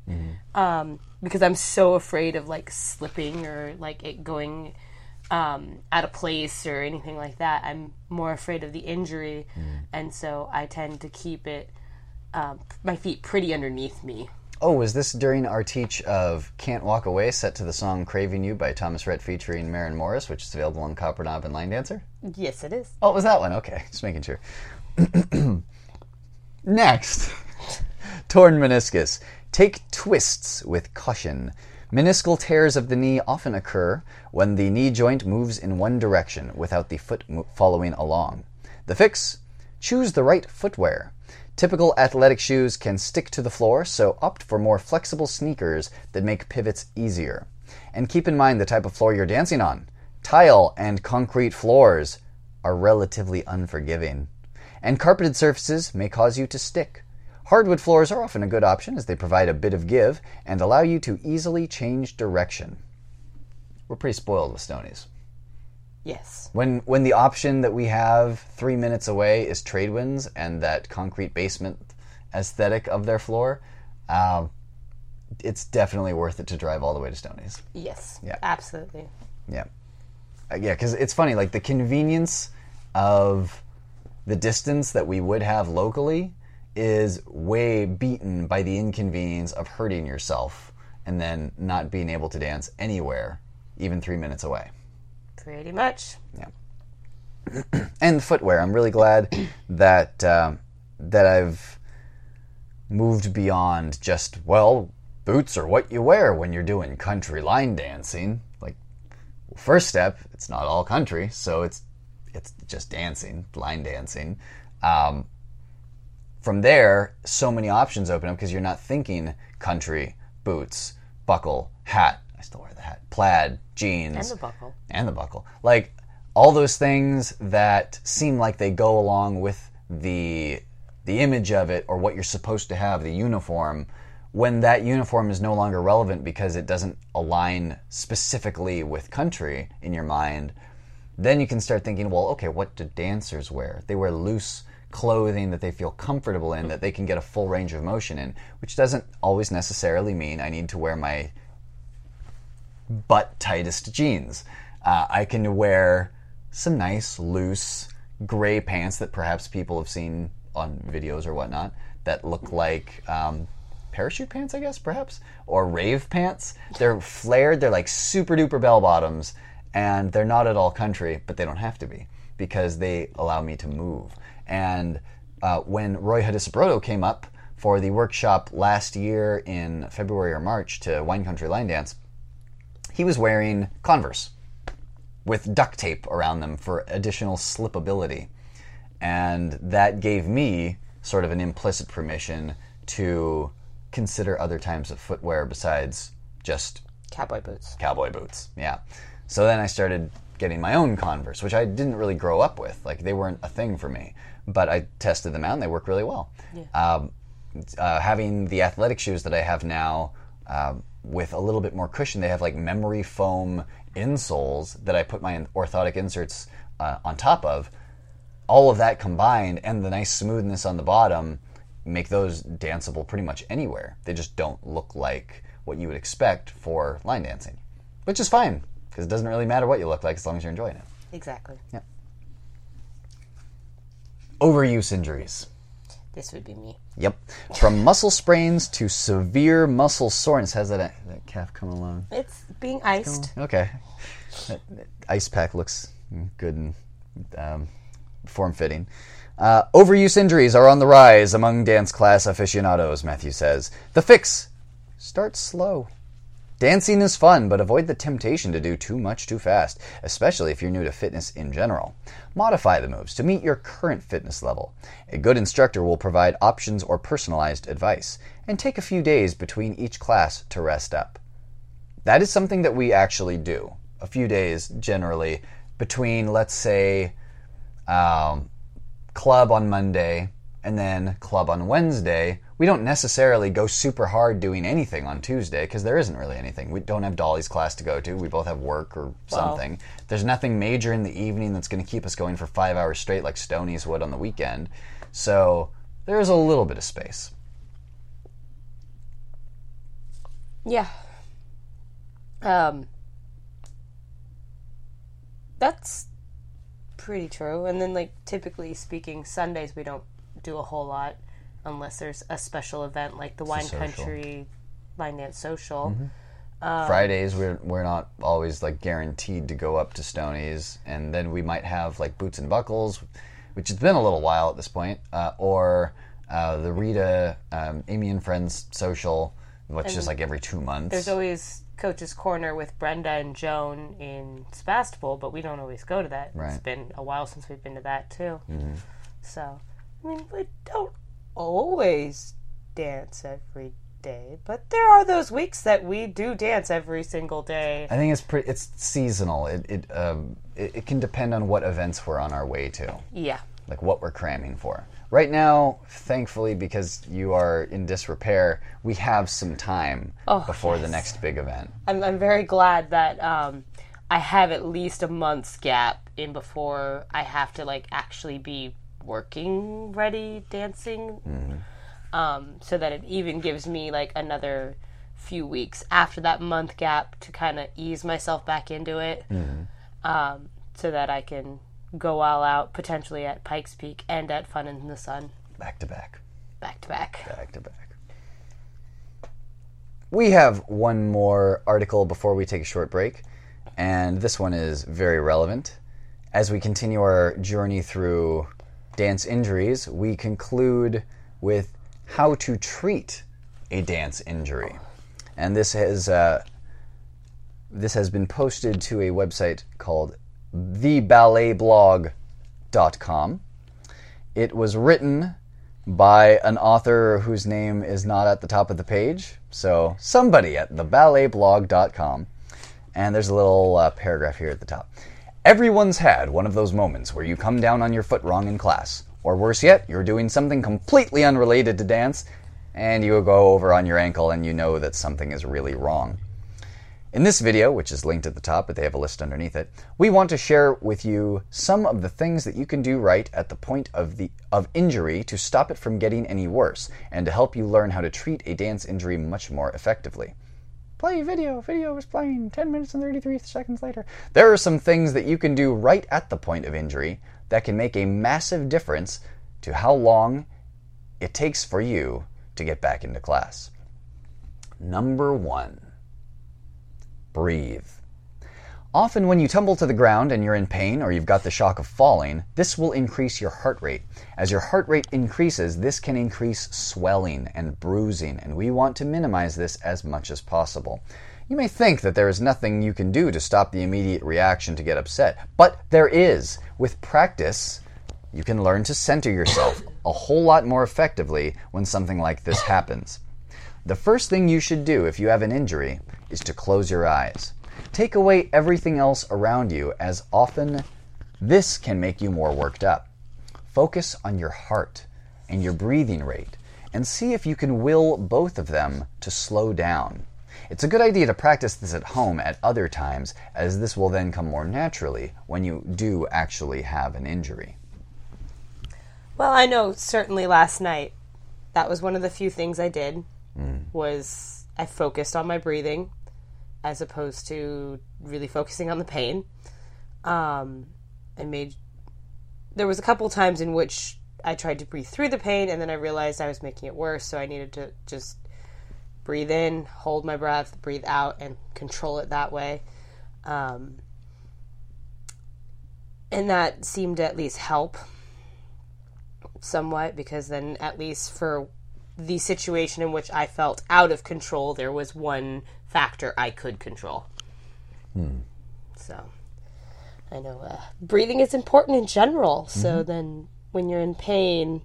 um, because I'm so afraid of like slipping or like it going um, out of place or anything like that. I'm more afraid of the injury, and so I tend to keep it um, my feet pretty underneath me. Oh, was this during our teach of Can't Walk Away, set to the song Craving You by Thomas Rhett featuring Maren Morris, which is available on Copperknob and Line Dancer? Yes, it is. Oh, it was that one. Okay, just making sure. Next, torn meniscus. Take twists with caution. Meniscal tears of the knee often occur when the knee joint moves in one direction without the foot following along. The fix? Choose the right footwear. Typical athletic shoes can stick to the floor, so opt for more flexible sneakers that make pivots easier. And keep in mind the type of floor you're dancing on. Tile and concrete floors are relatively unforgiving, and carpeted surfaces may cause you to stick. Hardwood floors are often a good option as they provide a bit of give and allow you to easily change direction. We're pretty spoiled with Stoney's. Yes. When when the option that we have three minutes away is Tradewinds and that concrete basement aesthetic of their floor, um, it's definitely worth it to drive all the way to Stoney's. Yes. Yeah. Absolutely. Yeah, Uh, yeah, because it's funny. Like the convenience of the distance that we would have locally is way beaten by the inconvenience of hurting yourself and then not being able to dance anywhere, even three minutes away. Pretty much. Yeah. and footwear. I'm really glad that um that I've moved beyond just well, boots are what you wear when you're doing country line dancing. Like, first step, it's not all country, so it's it's just dancing, line dancing. Um, from there, so many options open up because you're not thinking country, boots, buckle, hat. I still wear the hat. Plaid, jeans And the buckle. and the buckle. Like all those things that seem like they go along with the the image of it or what you're supposed to have, the uniform, when that uniform is no longer relevant because it doesn't align specifically with country in your mind, then you can start thinking, well, okay, what do dancers wear? They wear loose clothing that they feel comfortable in, that they can get a full range of motion in, which doesn't always necessarily mean I need to wear my butt tightest jeans. Uh, I can wear some nice, loose, gray pants that perhaps people have seen on videos or whatnot that look like um, parachute pants, I guess, perhaps, or rave pants. They're flared, they're like super duper bell bottoms, and they're not at all country, but they don't have to be because they allow me to move. And uh, when Roy Hadisubroto came up for the workshop last year in February or March to Wine Country Line Dance, he was wearing Converse with duct tape around them for additional slipability. And that gave me sort of an implicit permission to consider other types of footwear besides just Cowboy boots. cowboy boots. Yeah. So then I started getting my own Converse, which I didn't really grow up with. Like they weren't a thing for me, but I tested them out and they work really well. Um, uh, having the athletic shoes that I have now um, with a little bit more cushion, they have like memory foam insoles that I put my orthotic inserts uh, on top of. All of that combined and the nice smoothness on the bottom make those danceable pretty much anywhere. They just don't look like what you would expect for line dancing, which is fine because it doesn't really matter what you look like as long as you're enjoying it. Exactly. Overuse injuries. This would be me. Yep. From muscle sprains to severe muscle soreness. How's that, that calf come along? It's being iced. Okay. That, that ice pack looks good and um, form fitting. Uh, overuse injuries are on the rise among dance class aficionados, Matthew says. The fix start slow. Dancing is fun, but avoid the temptation to do too much too fast, especially if you're new to fitness in general. Modify the moves to meet your current fitness level. A good instructor will provide options or personalized advice, and take a few days between each class to rest up. That is something that we actually do. A few days generally between, let's say, um, club on Monday and then club on Wednesday. We don't necessarily go super hard doing anything on Tuesday because there isn't really anything. We don't have Dolly's class to go to. We both have work or something. There's nothing major in the evening that's going to keep us going for five hours straight like Stoney's would on the weekend. So there's a little bit of space. Yeah. Um. That's pretty true. And then, like, typically speaking, Sundays we don't do a whole lot unless there's a special event like the Wine. Country Line Dance Social. Fridays we're we're not always like guaranteed to go up to Stoney's, and then we might have like Boots and Buckles, which has been a little while at this point, uh, or uh, the Rita um, Amy and Friends social, which is like every two months. There's always Coach's Corner with Brenda and Joan in Sebastopol, but we don't always go to that. It's been a while since we've been to that too. So, I mean, we don't always dance every day, but there are those weeks that we do dance every single day. I think it's pretty. It's seasonal. It it, um, it it can depend on what events we're on our way to. Yeah. like what we're cramming for. Right now, thankfully, because you are in disrepair, we have some time before the next big event. I'm, I'm very glad that um, I have at least a month's gap in before I have to like actually be working ready dancing. Um, so that it even gives me like another few weeks after that month gap to kind of ease myself back into it, um, so that I can go all out potentially at Pikes Peak and at Fun in the Sun Back to back, back to back. back to back. We have one more article before we take a short break, and this one is very relevant. As we continue our journey through dance injuries, we conclude with how to treat a dance injury. And this has uh, this has been posted to a website called theballetblog.com. It was written by an author whose name is not at the top of the page, so somebody at theballetblog.com. And there's a little uh, paragraph here at the top. Everyone's had one of those moments where you come down on your foot wrong in class. Or worse yet, you're doing something completely unrelated to dance, and you go over on your ankle and you know that something is really wrong. In this video, which is linked at the top, but they have a list underneath it, we want to share with you some of the things that you can do right at the point of the of injury to stop it from getting any worse, and to help you learn how to treat a dance injury much more effectively. Play video. Video is playing 10 minutes and 33 seconds later. There are some things that you can do right at the point of injury that can make a massive difference to how long it takes for you to get back into class. Number one breathe. Often, when you tumble to the ground and you're in pain or you've got the shock of falling, this will increase your heart rate. As your heart rate increases, this can increase swelling and bruising, and we want to minimize this as much as possible. You may think that there is nothing you can do to stop the immediate reaction to get upset, but there is. With practice, you can learn to center yourself a whole lot more effectively when something like this happens. The first thing you should do if you have an injury is to close your eyes. Take away everything else around you, as often this can make you more worked up. Focus on your heart and your breathing rate and see if you can will both of them to slow down. It's a good idea to practice this at home at other times, as this will then come more naturally when you do actually have an injury. Well, I know certainly last night that was one of the few things I did mm. was I focused on my breathing as opposed to really focusing on the pain. Um, I made there was a couple times in which I tried to breathe through the pain and then I realized I was making it worse, so I needed to just breathe in, hold my breath, breathe out, and control it that way. Um, and that seemed to at least help somewhat because then at least for the situation in which I felt out of control, there was one factor I could control. So, I know uh, breathing is important in general. So then, when you're in pain,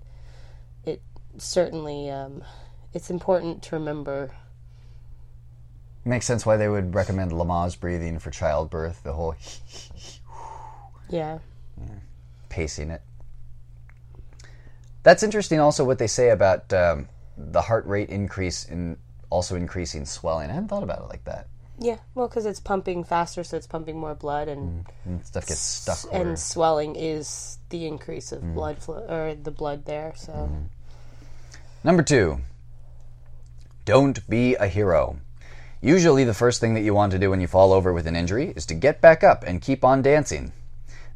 it certainly um, it's important to remember. Makes sense why they would recommend Lamaze breathing for childbirth, the whole Yeah, pacing it. That's interesting also what they say about um, the heart rate increase in also increasing swelling. I hadn't thought about it like that. yeah. Well, because it's pumping faster, so it's pumping more blood, and And stuff gets stuck. s- and swelling is the increase of mm. blood flow or the blood there. So. Number two, don't be a hero. Usually, the first thing that you want to do when you fall over with an injury is to get back up and keep on dancing.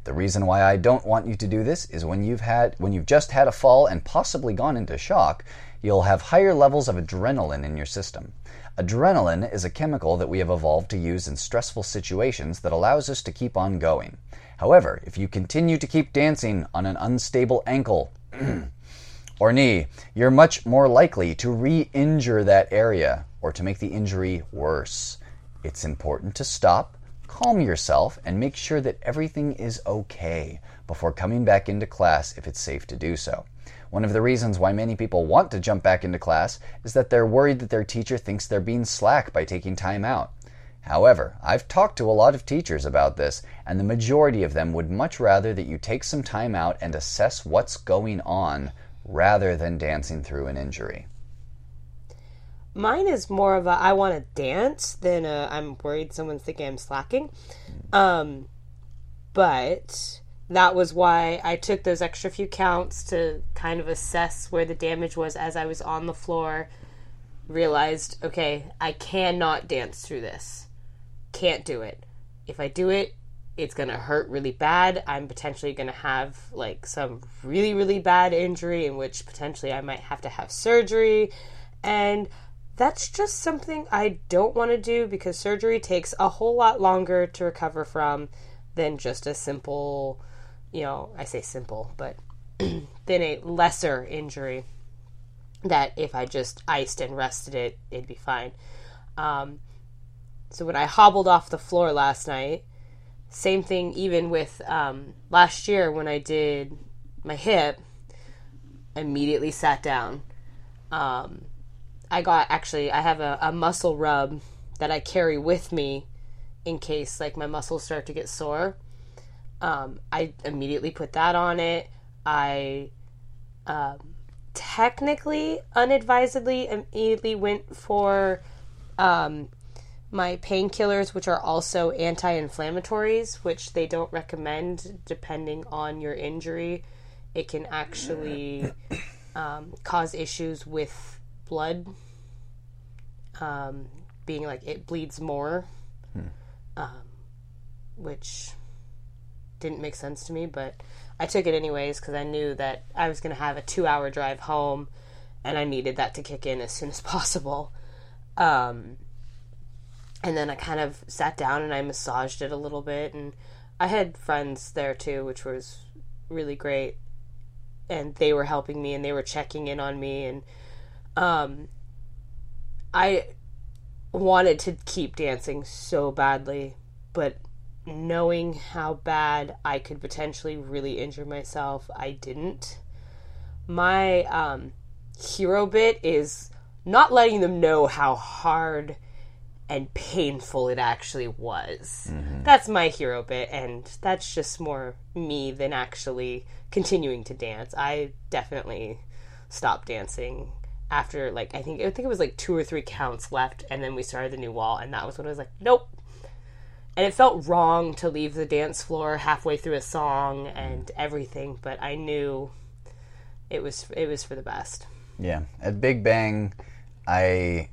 The reason why I don't want you to do this is when you've had when you've just had a fall and possibly gone into shock, you'll have higher levels of adrenaline in your system. Adrenaline is a chemical that we have evolved to use in stressful situations that allows us to keep on going. However, if you continue to keep dancing on an unstable ankle, or knee, you're much more likely to re injure that area or to make the injury worse. It's important to stop, calm yourself, and make sure that everything is okay before coming back into class if it's safe to do so. One of the reasons why many people want to jump back into class is that they're worried that their teacher thinks they're being slack by taking time out. However, I've talked to a lot of teachers about this, and the majority of them would much rather that you take some time out and assess what's going on rather than dancing through an injury. Mine is more of a I want to dance than a I'm worried someone's thinking I'm slacking. Um, but that was why I took those extra few counts to kind of assess where the damage was as I was on the floor. Realized, okay, I cannot dance through this. Can't do it. If I do it, it's going to hurt really bad. I'm potentially going to have like some really, really bad injury in which potentially I might have to have surgery. And that's just something I don't want to do because surgery takes a whole lot longer to recover from than just a simple, you know, I say simple, but than a lesser injury that if I just iced and rested it, it'd be fine. Um, so when I hobbled off the floor last night, same thing even with um, last year when I did my hip, immediately sat down. Um, I got actually I have a, a muscle rub that I carry with me in case like my muscles start to get sore. Um, I immediately put that on it. I um, technically unadvisedly immediately went for um, my painkillers, which are also anti-inflammatories, which they don't recommend depending on your injury. It can actually um, cause issues with blood um, being like it bleeds more, um, which didn't make sense to me, but I took it anyways because I knew that I was going to have a two hour drive home and I needed that to kick in as soon as possible. Um, and then I kind of sat down and I massaged it a little bit, and I had friends there too, which was really great. And they were helping me and they were checking in on me, and um, I wanted to keep dancing so badly, but knowing how bad I could potentially really injure myself, I didn't. My um, hero bit is not letting them know how hard and painful it actually was. That's my hero bit, and that's just more me than actually continuing to dance. I definitely stopped dancing after like I think I think it was like two or three counts left, and then we started the new wall, and that was when I was like, nope. And it felt wrong to leave the dance floor halfway through a song and mm. everything, but I knew it was it was for the best. Yeah. At Big Bang, I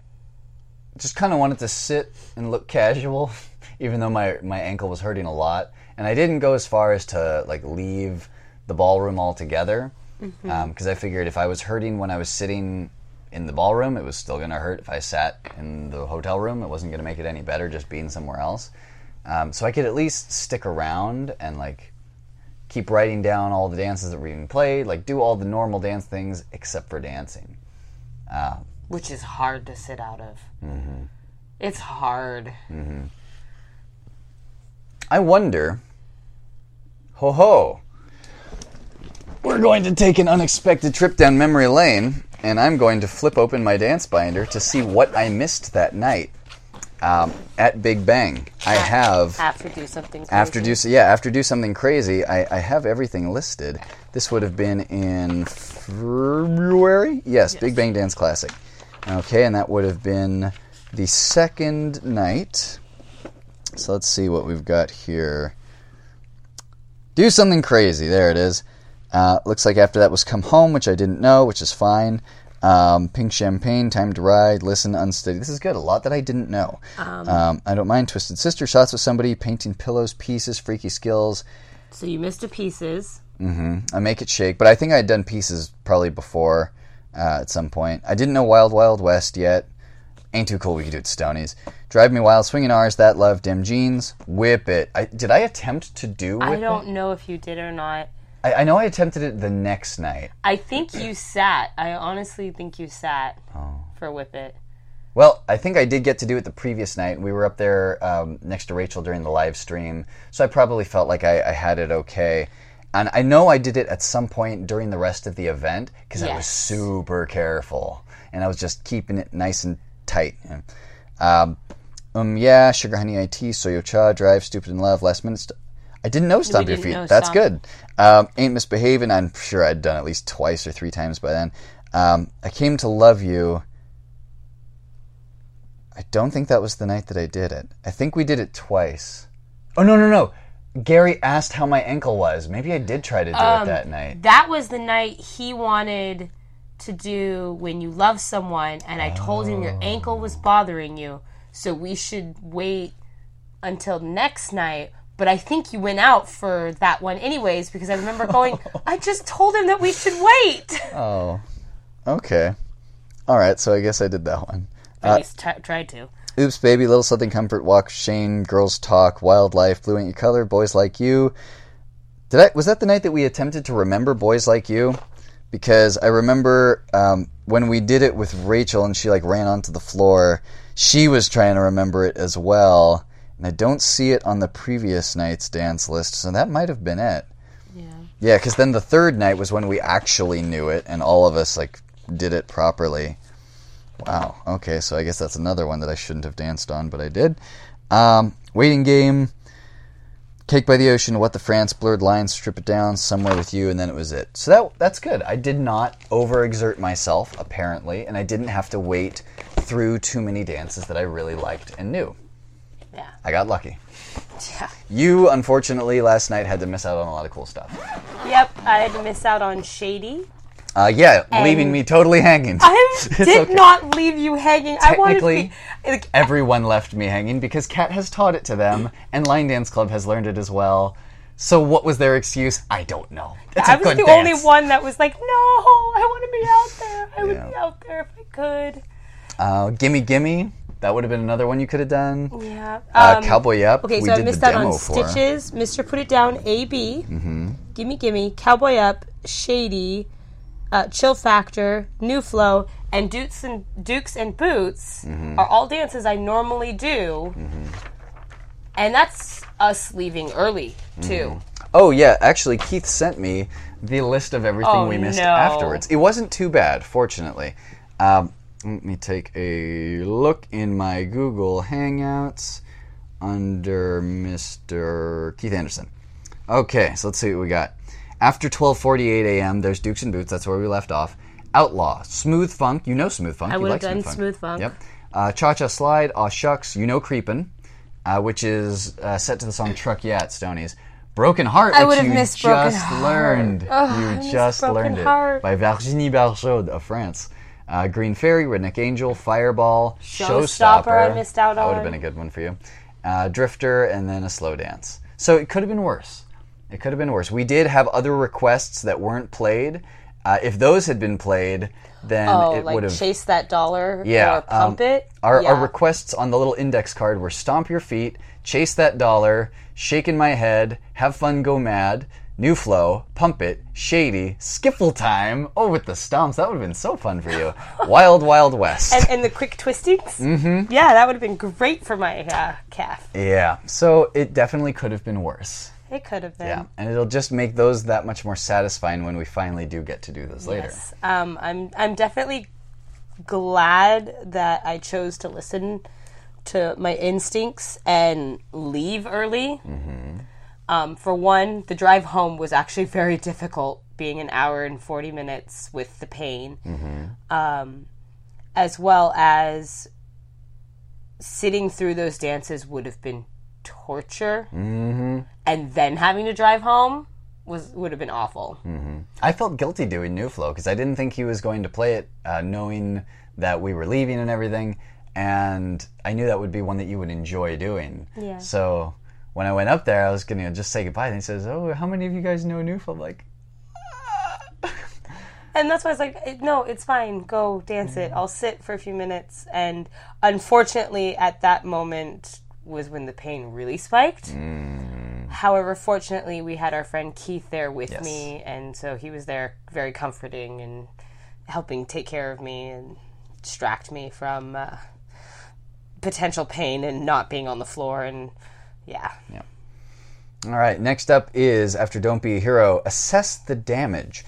just kind of wanted to sit and look casual, even though my, my ankle was hurting a lot. And I didn't go as far as to like leave the ballroom altogether mm-hmm. um, because I figured if I was hurting when I was sitting in the ballroom, it was still going to hurt. If I sat in the hotel room, it wasn't going to make it any better just being somewhere else. Um, so I could at least stick around and like keep writing down all the dances that were even played, like do all the normal dance things except for dancing. which is hard to sit out of. Mm-hmm. It's hard. I wonder. Ho ho. We're going to take an unexpected trip down memory lane, and I'm going to flip open my dance binder to see what I missed that night um, at Big Bang. I have After do something. Crazy. after do yeah after do something crazy. I, I have everything listed. This would have been in February. Yes, Big Bang Dance Classic. Okay, and that would have been the second night. So let's see what we've got here. Do something crazy. There it is. Uh, looks like after that was Come Home, which I didn't know, which is fine. Um, Pink Champagne, Time to Ride, Listen, Unsteady. This is good. A lot that I didn't know. Um, I don't mind Twisted Sister, Shots with Somebody, Painting Pillows, Pieces, Freaky Skills. So you missed a pieces. I Make It Shake, but I think I had done Pieces probably before uh, at some point. I didn't know Wild Wild West yet. Ain't Too Cool, we could do it Stoney's. Drive Me Wild, Swinging R's, That Love, Dim Jeans, Whip It. I, did I attempt to do Whip I don't know if you did or not. I, I know I attempted it the next night. I think you sat. I honestly think you sat Oh. for Whip It. Well, I think I did get to do it the previous night. We were up there um, next to Rachel during the live stream, so I probably felt like I, I had it okay. And I know I did it at some point during the rest of the event because I was super careful and I was just keeping it nice and tight. Um, um, yeah, Sugar Honey IT, Soyo Cha, Drive, Stupid in Love, Last Minute. St- I didn't know Stomp Your Feet. That's Stomp. good. Um, Ain't Misbehaving. I'm sure I'd done at least twice or three times by then. Um, I Came to Love You. I don't think that was the night that I did it. I think we did it twice. Oh no no no! Gary asked how my ankle was. Maybe I did try to do Um, it that night. That was the night he wanted to do when you love someone, and I told him your ankle was bothering you, so we should wait until next night. But I think you went out for that one anyways because I remember going, I just told him that we should wait. Oh, okay. All right, so I guess I did that one. At least t- tried to. Oops, baby, little something comfort, walk, Shane, girls talk, wildlife, blue ain't your color, boys like you. Did I? Was that the night that we attempted to remember boys like you? Because I remember um, when we did it with Rachel and she like ran onto the floor. She was trying to remember it as well, and I don't see it on the previous night's dance list, so that might have been it. Yeah. Yeah, because then the third night was when we actually knew it, and all of us like did it properly. Wow. Okay, so I guess that's another one that I shouldn't have danced on, but I did. Um, waiting game, cake by the ocean, what the France, blurred lines, strip it down, somewhere with you, and then it was it. So that that's good. I did not overexert myself apparently, and I didn't have to wait through too many dances that I really liked and knew. Yeah. I got lucky. Yeah. You unfortunately last night had to miss out on a lot of cool stuff. Yep, I had to miss out on Shady. Uh, yeah, leaving me totally hanging. I It's did okay. not leave you hanging. I wanted to Technically, be, like, Everyone left me hanging because Kat has taught it to them, and Line Dance Club has learned it as well. So what was their excuse? I don't know. It's a I was good the dance. only one that was like, no, I want to be out there. I would be out there if I could. Uh, gimme Gimme. That would have been another one you could have done. Yeah. Uh, Um, Cowboy Up. Okay, we so I missed out on for. Stitches, Mr. Put It Down, AB, mm-hmm. Gimme Gimme, Cowboy Up, Shady, uh, Chill Factor, New Flow, and Dukes and Dukes and Boots Mm-hmm. are all dances I normally do, and that's us leaving early too. Oh yeah, actually, Keith sent me the list of everything Oh, we missed no. afterwards. It wasn't too bad, fortunately. Um, let me take a look in my Google Hangouts under Mr. Keith Anderson. Okay, so let's see what we got. After 12:48 a.m., there's Dukes and Boots. That's where we left off. Outlaw, Smooth Funk. You know Smooth Funk. I would've like done Smooth Funk. Yep. Uh, Cha Cha Slide, Aw Shucks, You Know Creepin', uh, which is uh, set to the song Truck Yeah at Stoney's. Broken Heart, I would've you missed just Broken Heart. learned. I you missed just Broken learned Heart. it by Virginie Barjot of France. Uh, Green Fairy, Redneck Angel, Fireball, Showstopper I missed out on. That would have been a good one for you. Uh, Drifter, and then a slow dance. So it could have been worse. It could have been worse. We did have other requests that weren't played. Uh, if those had been played, then Oh, it like would have chase that dollar yeah, or pump um, it. Our, yeah. our requests on the little index card were stomp your feet, chase that dollar, shake in my head, have fun, go mad, New Flow, Pump It, Shady, Skiffle Time. Oh, with the stomps, that would have been so fun for you. Wild Wild West. And, and the quick twistings. Mm-hmm. Yeah, that would have been great for my uh, calf. yeah, so it definitely could have been worse. It could have been. Yeah, and it'll just make those that much more satisfying when we finally do get to do those later. Yes. Um, I'm I'm definitely glad that I chose to listen to my instincts and leave early. Um, for one, the drive home was actually very difficult, being an hour and forty minutes with the pain, um, as well as sitting through those dances would have been torture, mm-hmm. and then having to drive home was would have been awful. I felt guilty doing New Flow because I didn't think he was going to play it, uh, knowing that we were leaving and everything, and I knew that would be one that you would enjoy doing. Yeah. So when I went up there, I was going to just say goodbye, and he says, "Oh, how many of you guys know New I'm like, And that's why I was like, "Eh, no, it's fine. Go dance it. I'll sit for a few minutes. And unfortunately, at that moment was when the pain really spiked. However, fortunately, we had our friend Keith there with Yes. me, and so he was there very comforting and helping take care of me and distract me from uh, potential pain and not being on the floor. And yeah, Yeah. All right, next up is after Don't Be a Hero, assess the damage.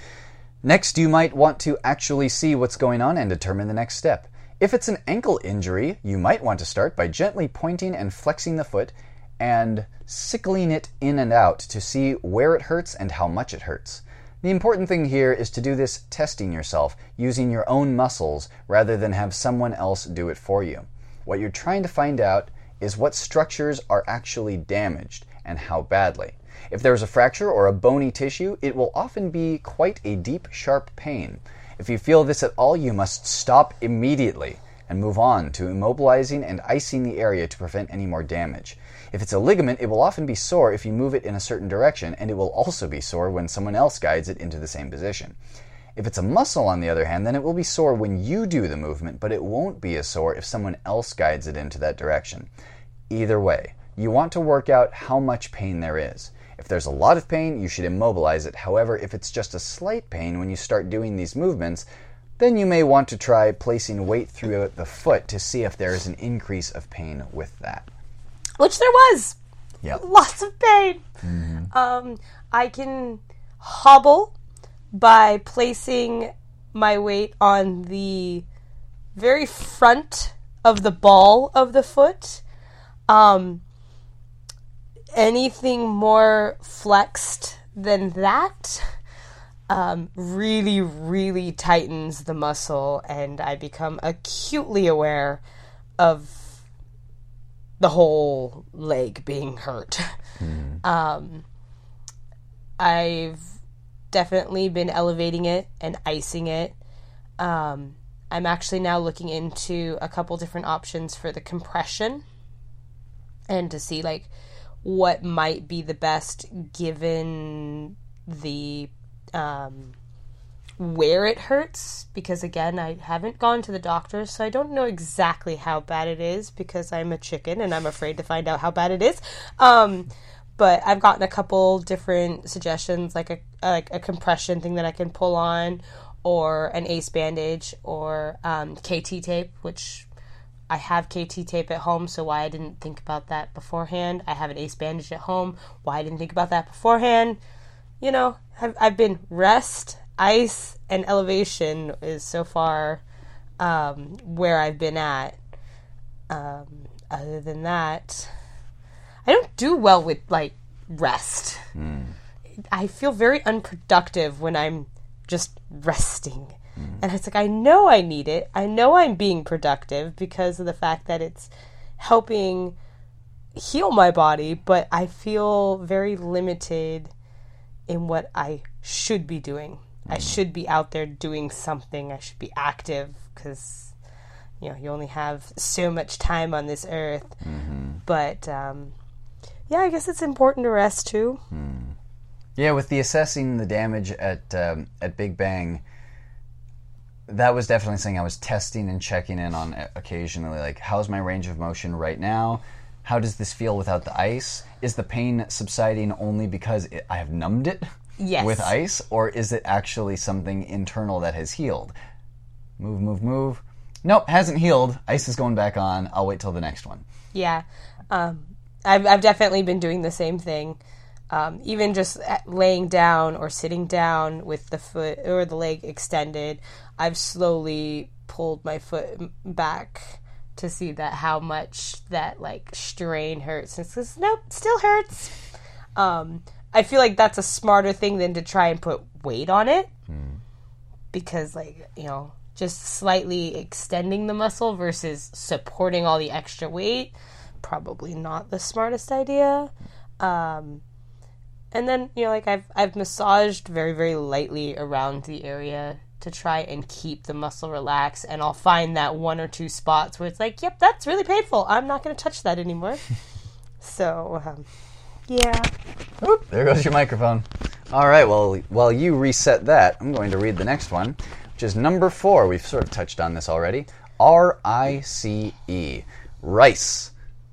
Next, you might want to actually see what's going on and determine the next step. If it's an ankle injury, you might want to start by gently pointing and flexing the foot and sickling it in and out to see where it hurts and how much it hurts. The important thing here is to do this testing yourself, using your own muscles rather than have someone else do it for you. What you're trying to find out is what structures are actually damaged and how badly. If there's a fracture or a bony tissue, it will often be quite a deep, sharp pain. If you feel this at all, you must stop immediately and move on to immobilizing and icing the area to prevent any more damage. If it's a ligament, it will often be sore if you move it in a certain direction, and it will also be sore when someone else guides it into the same position. If it's a muscle, on the other hand, then it will be sore when you do the movement, but it won't be as sore if someone else guides it into that direction. Either way, you want to work out how much pain there is. If there's a lot of pain, you should immobilize it. However, if it's just a slight pain when you start doing these movements, then you may want to try placing weight through the foot to see if there is an increase of pain with that. which there was. Yep. lots of pain. Um, I can hobble by placing my weight on the very front of the ball of the foot. Um, anything more flexed than that um, really, really tightens the muscle, and I become acutely aware of the whole leg being hurt. Um, I've definitely been elevating it and icing it. Um, I'm actually now looking into a couple different options for the compression and to see like what might be the best given the um, where it hurts because again I haven't gone to the doctor so I don't know exactly how bad it is because I'm a chicken and I'm afraid to find out how bad it is. Um, but I've gotten a couple different suggestions like a like a compression thing that I can pull on or an ace bandage or um, KT tape which I have KT tape at home, so why I didn't think about that beforehand. I have an ace bandage at home, why I didn't think about that beforehand. You know, I've, I've been rest, ice, and elevation is so far um, where I've been at. Um, other than that, I don't do well with like rest. I feel very unproductive when I'm just resting. Hmm. And it's like, I know I need it. I know I'm being productive because of the fact that it's helping heal my body, but I feel very limited in what I should be doing. I hmm. should be out there doing something. I should be active because, you know, you only have so much time on this earth. Mm-hmm. But, um, yeah, I guess it's important to rest too. Yeah, with the assessing the damage at um, at Big Bang, that was definitely something I was testing and checking in on occasionally. Like, how's my range of motion right now? how does this feel without the ice? Is the pain subsiding only because it, I have numbed it Yes. with ice, or is it actually something internal that has healed? Move, move, move. Nope, hasn't healed. Ice is going back on. I'll wait till the next one. Yeah, um, I've I've definitely been doing the same thing. Um, even just laying down or sitting down with the foot or the leg extended, I've slowly pulled my foot back to see that how much that like strain hurts. And it says, nope, still hurts. Um, I feel like that's a smarter thing than to try and put weight on it because like you know just slightly extending the muscle versus supporting all the extra weight probably not the smartest idea um and then you know like i've i've massaged very very lightly around the area to try and keep the muscle relaxed and i'll find that one or two spots where it's like yep that's really painful i'm not going to touch that anymore so um, yeah Oop, there goes your microphone. All right, well, while you reset that, I'm going to read the next one, which is number four. We've sort of touched on this already. R I C E. RICE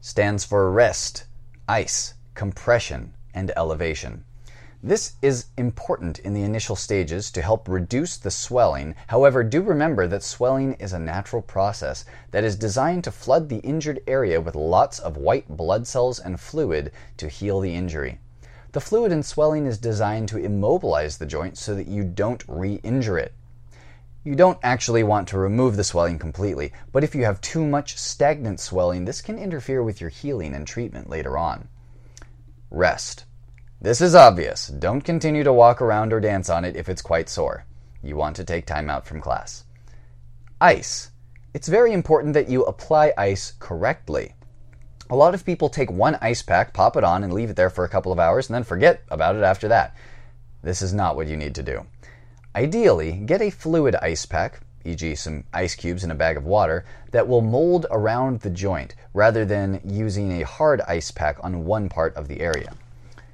stands for rest, ice, compression, and elevation. This is important in the initial stages to help reduce the swelling. However, do remember that swelling is a natural process that is designed to flood the injured area with lots of white blood cells and fluid to heal the injury. The fluid and swelling is designed to immobilize the joint so that you don't re injure it. You don't actually want to remove the swelling completely, but if you have too much stagnant swelling, this can interfere with your healing and treatment later on. Rest. This is obvious. Don't continue to walk around or dance on it if it's quite sore. You want to take time out from class. Ice. It's very important that you apply ice correctly. A lot of people take one ice pack, pop it on, and leave it there for a couple of hours and then forget about it after that. This is not what you need to do. Ideally, get a fluid ice pack, e.g., some ice cubes in a bag of water, that will mold around the joint rather than using a hard ice pack on one part of the area.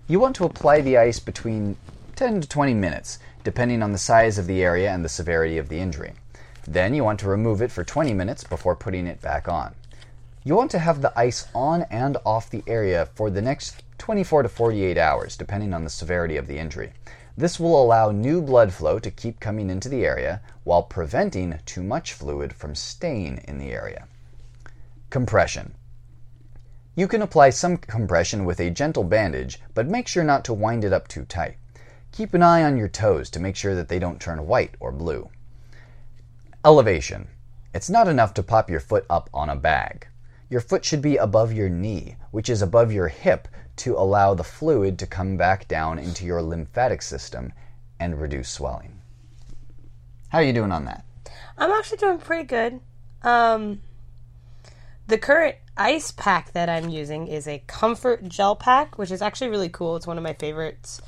You want to apply the ice between 10 to 20 minutes, depending on the size of the area and the severity of the injury. Then you want to remove it for 20 minutes before putting it back on. You want to have the ice on and off the area for the next 24 to 48 hours, depending on the severity of the injury. This will allow new blood flow to keep coming into the area while preventing too much fluid from staying in the area. Compression. You can apply some compression with a gentle bandage, but make sure not to wind it up too tight. Keep an eye on your toes to make sure that they don't turn white or blue. Elevation. It's not enough to pop your foot up on a bag. Your foot should be above your knee, which is above your hip, to allow the fluid to come back down into your lymphatic system and reduce swelling. How are you doing on that? I'm actually doing pretty good. Um, the current ice pack that I'm using is a Comfort Gel Pack, which is actually really cool. It's one of my favorites.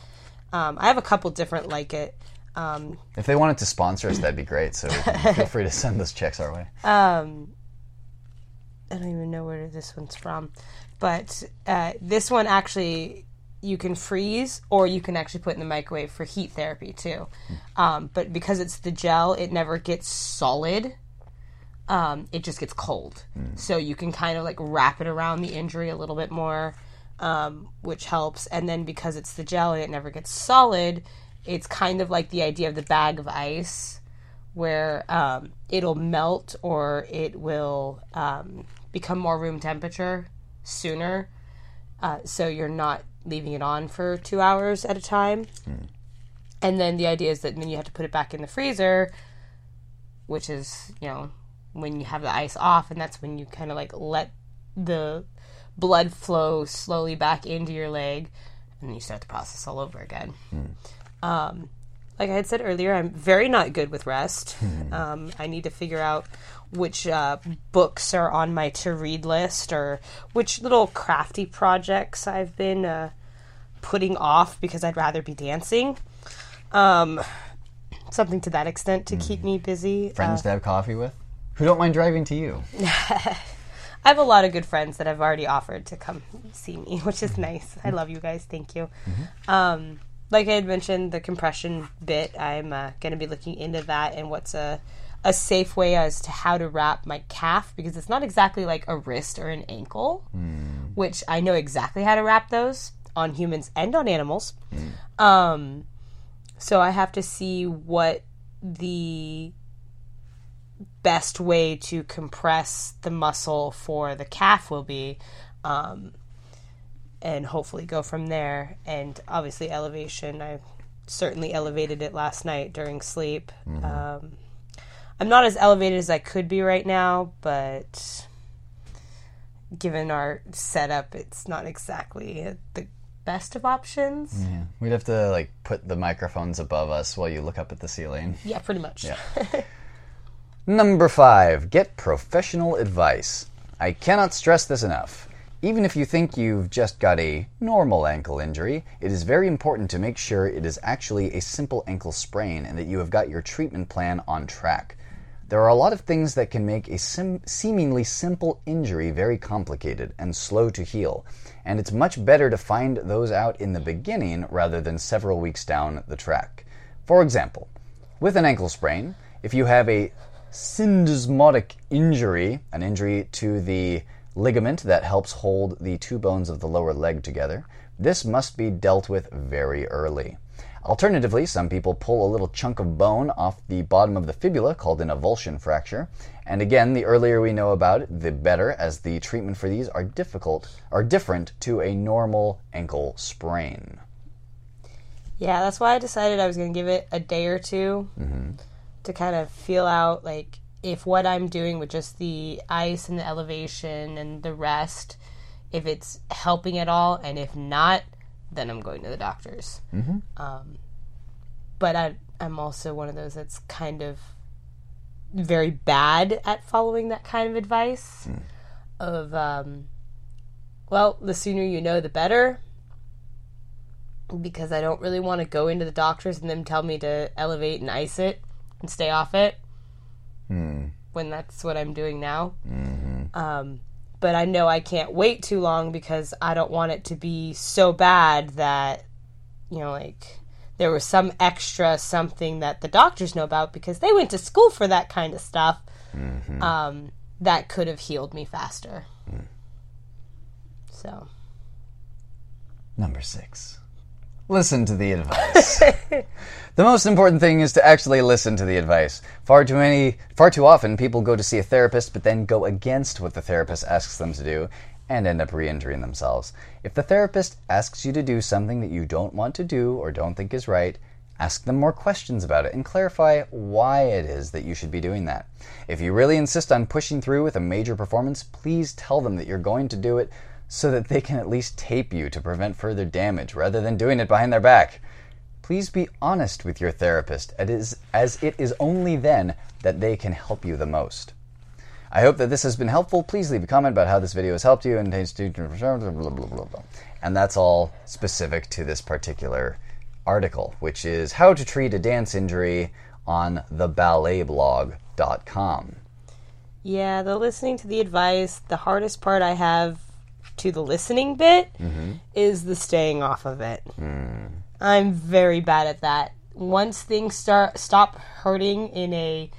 Um, I have a couple different like it. Um, If they wanted to sponsor us, that'd be great. So feel free to send those checks our way. um, I don't even know where this one's from, but uh, this one actually you can freeze or you can actually put in the microwave for heat therapy too. Um, but because it's the gel, it never gets solid. Um, it just gets cold, so you can kind of like wrap it around the injury a little bit more, um, which helps. And then because it's the gel and it never gets solid, it's kind of like the idea of the bag of ice where um, it'll melt or it will um, become more room temperature sooner. Uh, so you're not leaving it on for two hours at a time. And then the idea is that then you have to put it back in the freezer, which is, you know, when you have the ice off, and that's when you kind of like let the blood flow slowly back into your leg, and then you start the process all over again. Um, like I had said earlier, I'm very not good with rest. Um, I need to figure out which uh, books are on my to read list or which little crafty projects I've been uh, putting off because I'd rather be dancing. Um, something to that extent to keep me busy. Friends to have coffee with who don't mind driving to you. I have a lot of good friends that have already offered to come see me, which is nice. I love you guys. Thank you. Um, like I had mentioned, the compression bit, I'm uh, going to be looking into that and what's a, a safe way as to how to wrap my calf because it's not exactly like a wrist or an ankle, which I know exactly how to wrap those on humans and on animals. Um, so I have to see what the best way to compress the muscle for the calf will be. Um, and hopefully go from there. And obviously, elevation. I certainly elevated it last night during sleep. Um, I'm not as elevated as I could be right now, but given our setup, it's not exactly the best of options. Yeah. We'd have to like put the microphones above us while you look up at the ceiling. Yeah, pretty much. Number five, get professional advice. I cannot stress this enough. Even if you think you've just got a normal ankle injury, it is very important to make sure it is actually a simple ankle sprain and that you have got your treatment plan on track. There are a lot of things that can make a sim- seemingly simple injury very complicated and slow to heal, and it's much better to find those out in the beginning rather than several weeks down the track. For example, with an ankle sprain, if you have a syndesmotic injury, an injury to the ligament that helps hold the two bones of the lower leg together, this must be dealt with very early. Alternatively, some people pull a little chunk of bone off the bottom of the fibula called an avulsion fracture. And again, the earlier we know about it, the better, as the treatment for these are difficult are different to a normal ankle sprain. Yeah, that's why I decided I was going to give it a day or 2 mm-hmm. to kind of feel out like if what I'm doing with just the ice and the elevation and the rest, if it's helping at all, and if not, then I'm going to the doctors. Um, but I, I'm also one of those that's kind of very bad at following that kind of advice. Of, um, well, the sooner you know, the better because I don't really want to go into the doctors and them tell me to elevate and ice it and stay off it when that's what I'm doing now. Um, but I know I can't wait too long because I don't want it to be so bad that, you know, like there was some extra something that the doctors know about because they went to school for that kind of stuff um, that could have healed me faster. So. Number six. Listen to the advice. the most important thing is to actually listen to the advice. Far too many, far too often, people go to see a therapist, but then go against what the therapist asks them to do, and end up re-injuring themselves. If the therapist asks you to do something that you don't want to do or don't think is right, ask them more questions about it and clarify why it is that you should be doing that. If you really insist on pushing through with a major performance, please tell them that you're going to do it so that they can at least tape you to prevent further damage rather than doing it behind their back. Please be honest with your therapist, as it is only then that they can help you the most. I hope that this has been helpful. Please leave a comment about how this video has helped you and. And that's all specific to this particular article, which is how to treat a dance injury on the theballetblog.com. Yeah, the listening to the advice, the hardest part I have to the listening bit mm-hmm. is the staying off of it. Mm. I'm very bad at that. Once things start stop hurting in a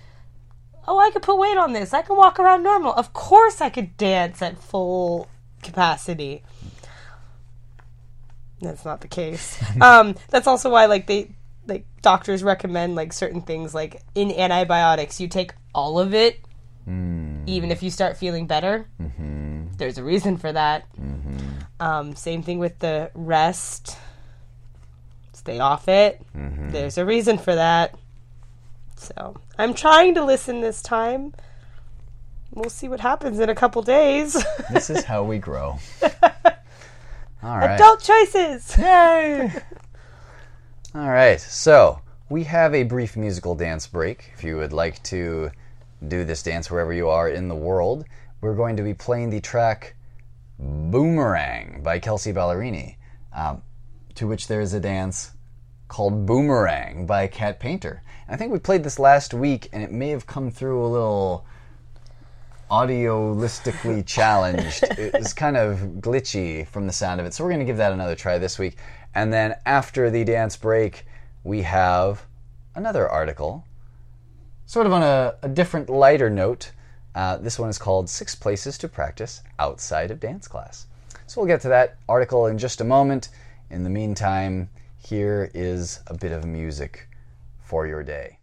oh, I could put weight on this. I can walk around normal. Of course I could dance at full capacity. That's not the case. um, that's also why like they like doctors recommend like certain things like in antibiotics you take all of it mm. even if you start feeling better. Mm-hmm. There's a reason for that. Um, same thing with the rest. Stay off it. There's a reason for that. So I'm trying to listen this time. We'll see what happens in a couple days. This is how we grow. All right. Adult choices. Yay! All right, so we have a brief musical dance break. If you would like to do this dance wherever you are in the world, we're going to be playing the track Boomerang by Kelsea Ballerini, um, to which there is a dance called Boomerang by Cat Painter. And I think we played this last week, and it may have come through a little audiolistically challenged. it was kind of glitchy from the sound of it. So we're going to give that another try this week. And then after the dance break, we have another article, sort of on a, a different, lighter note. Uh, this one is called Six Places to Practice Outside of Dance Class. So we'll get to that article in just a moment. In the meantime, here is a bit of music for your day.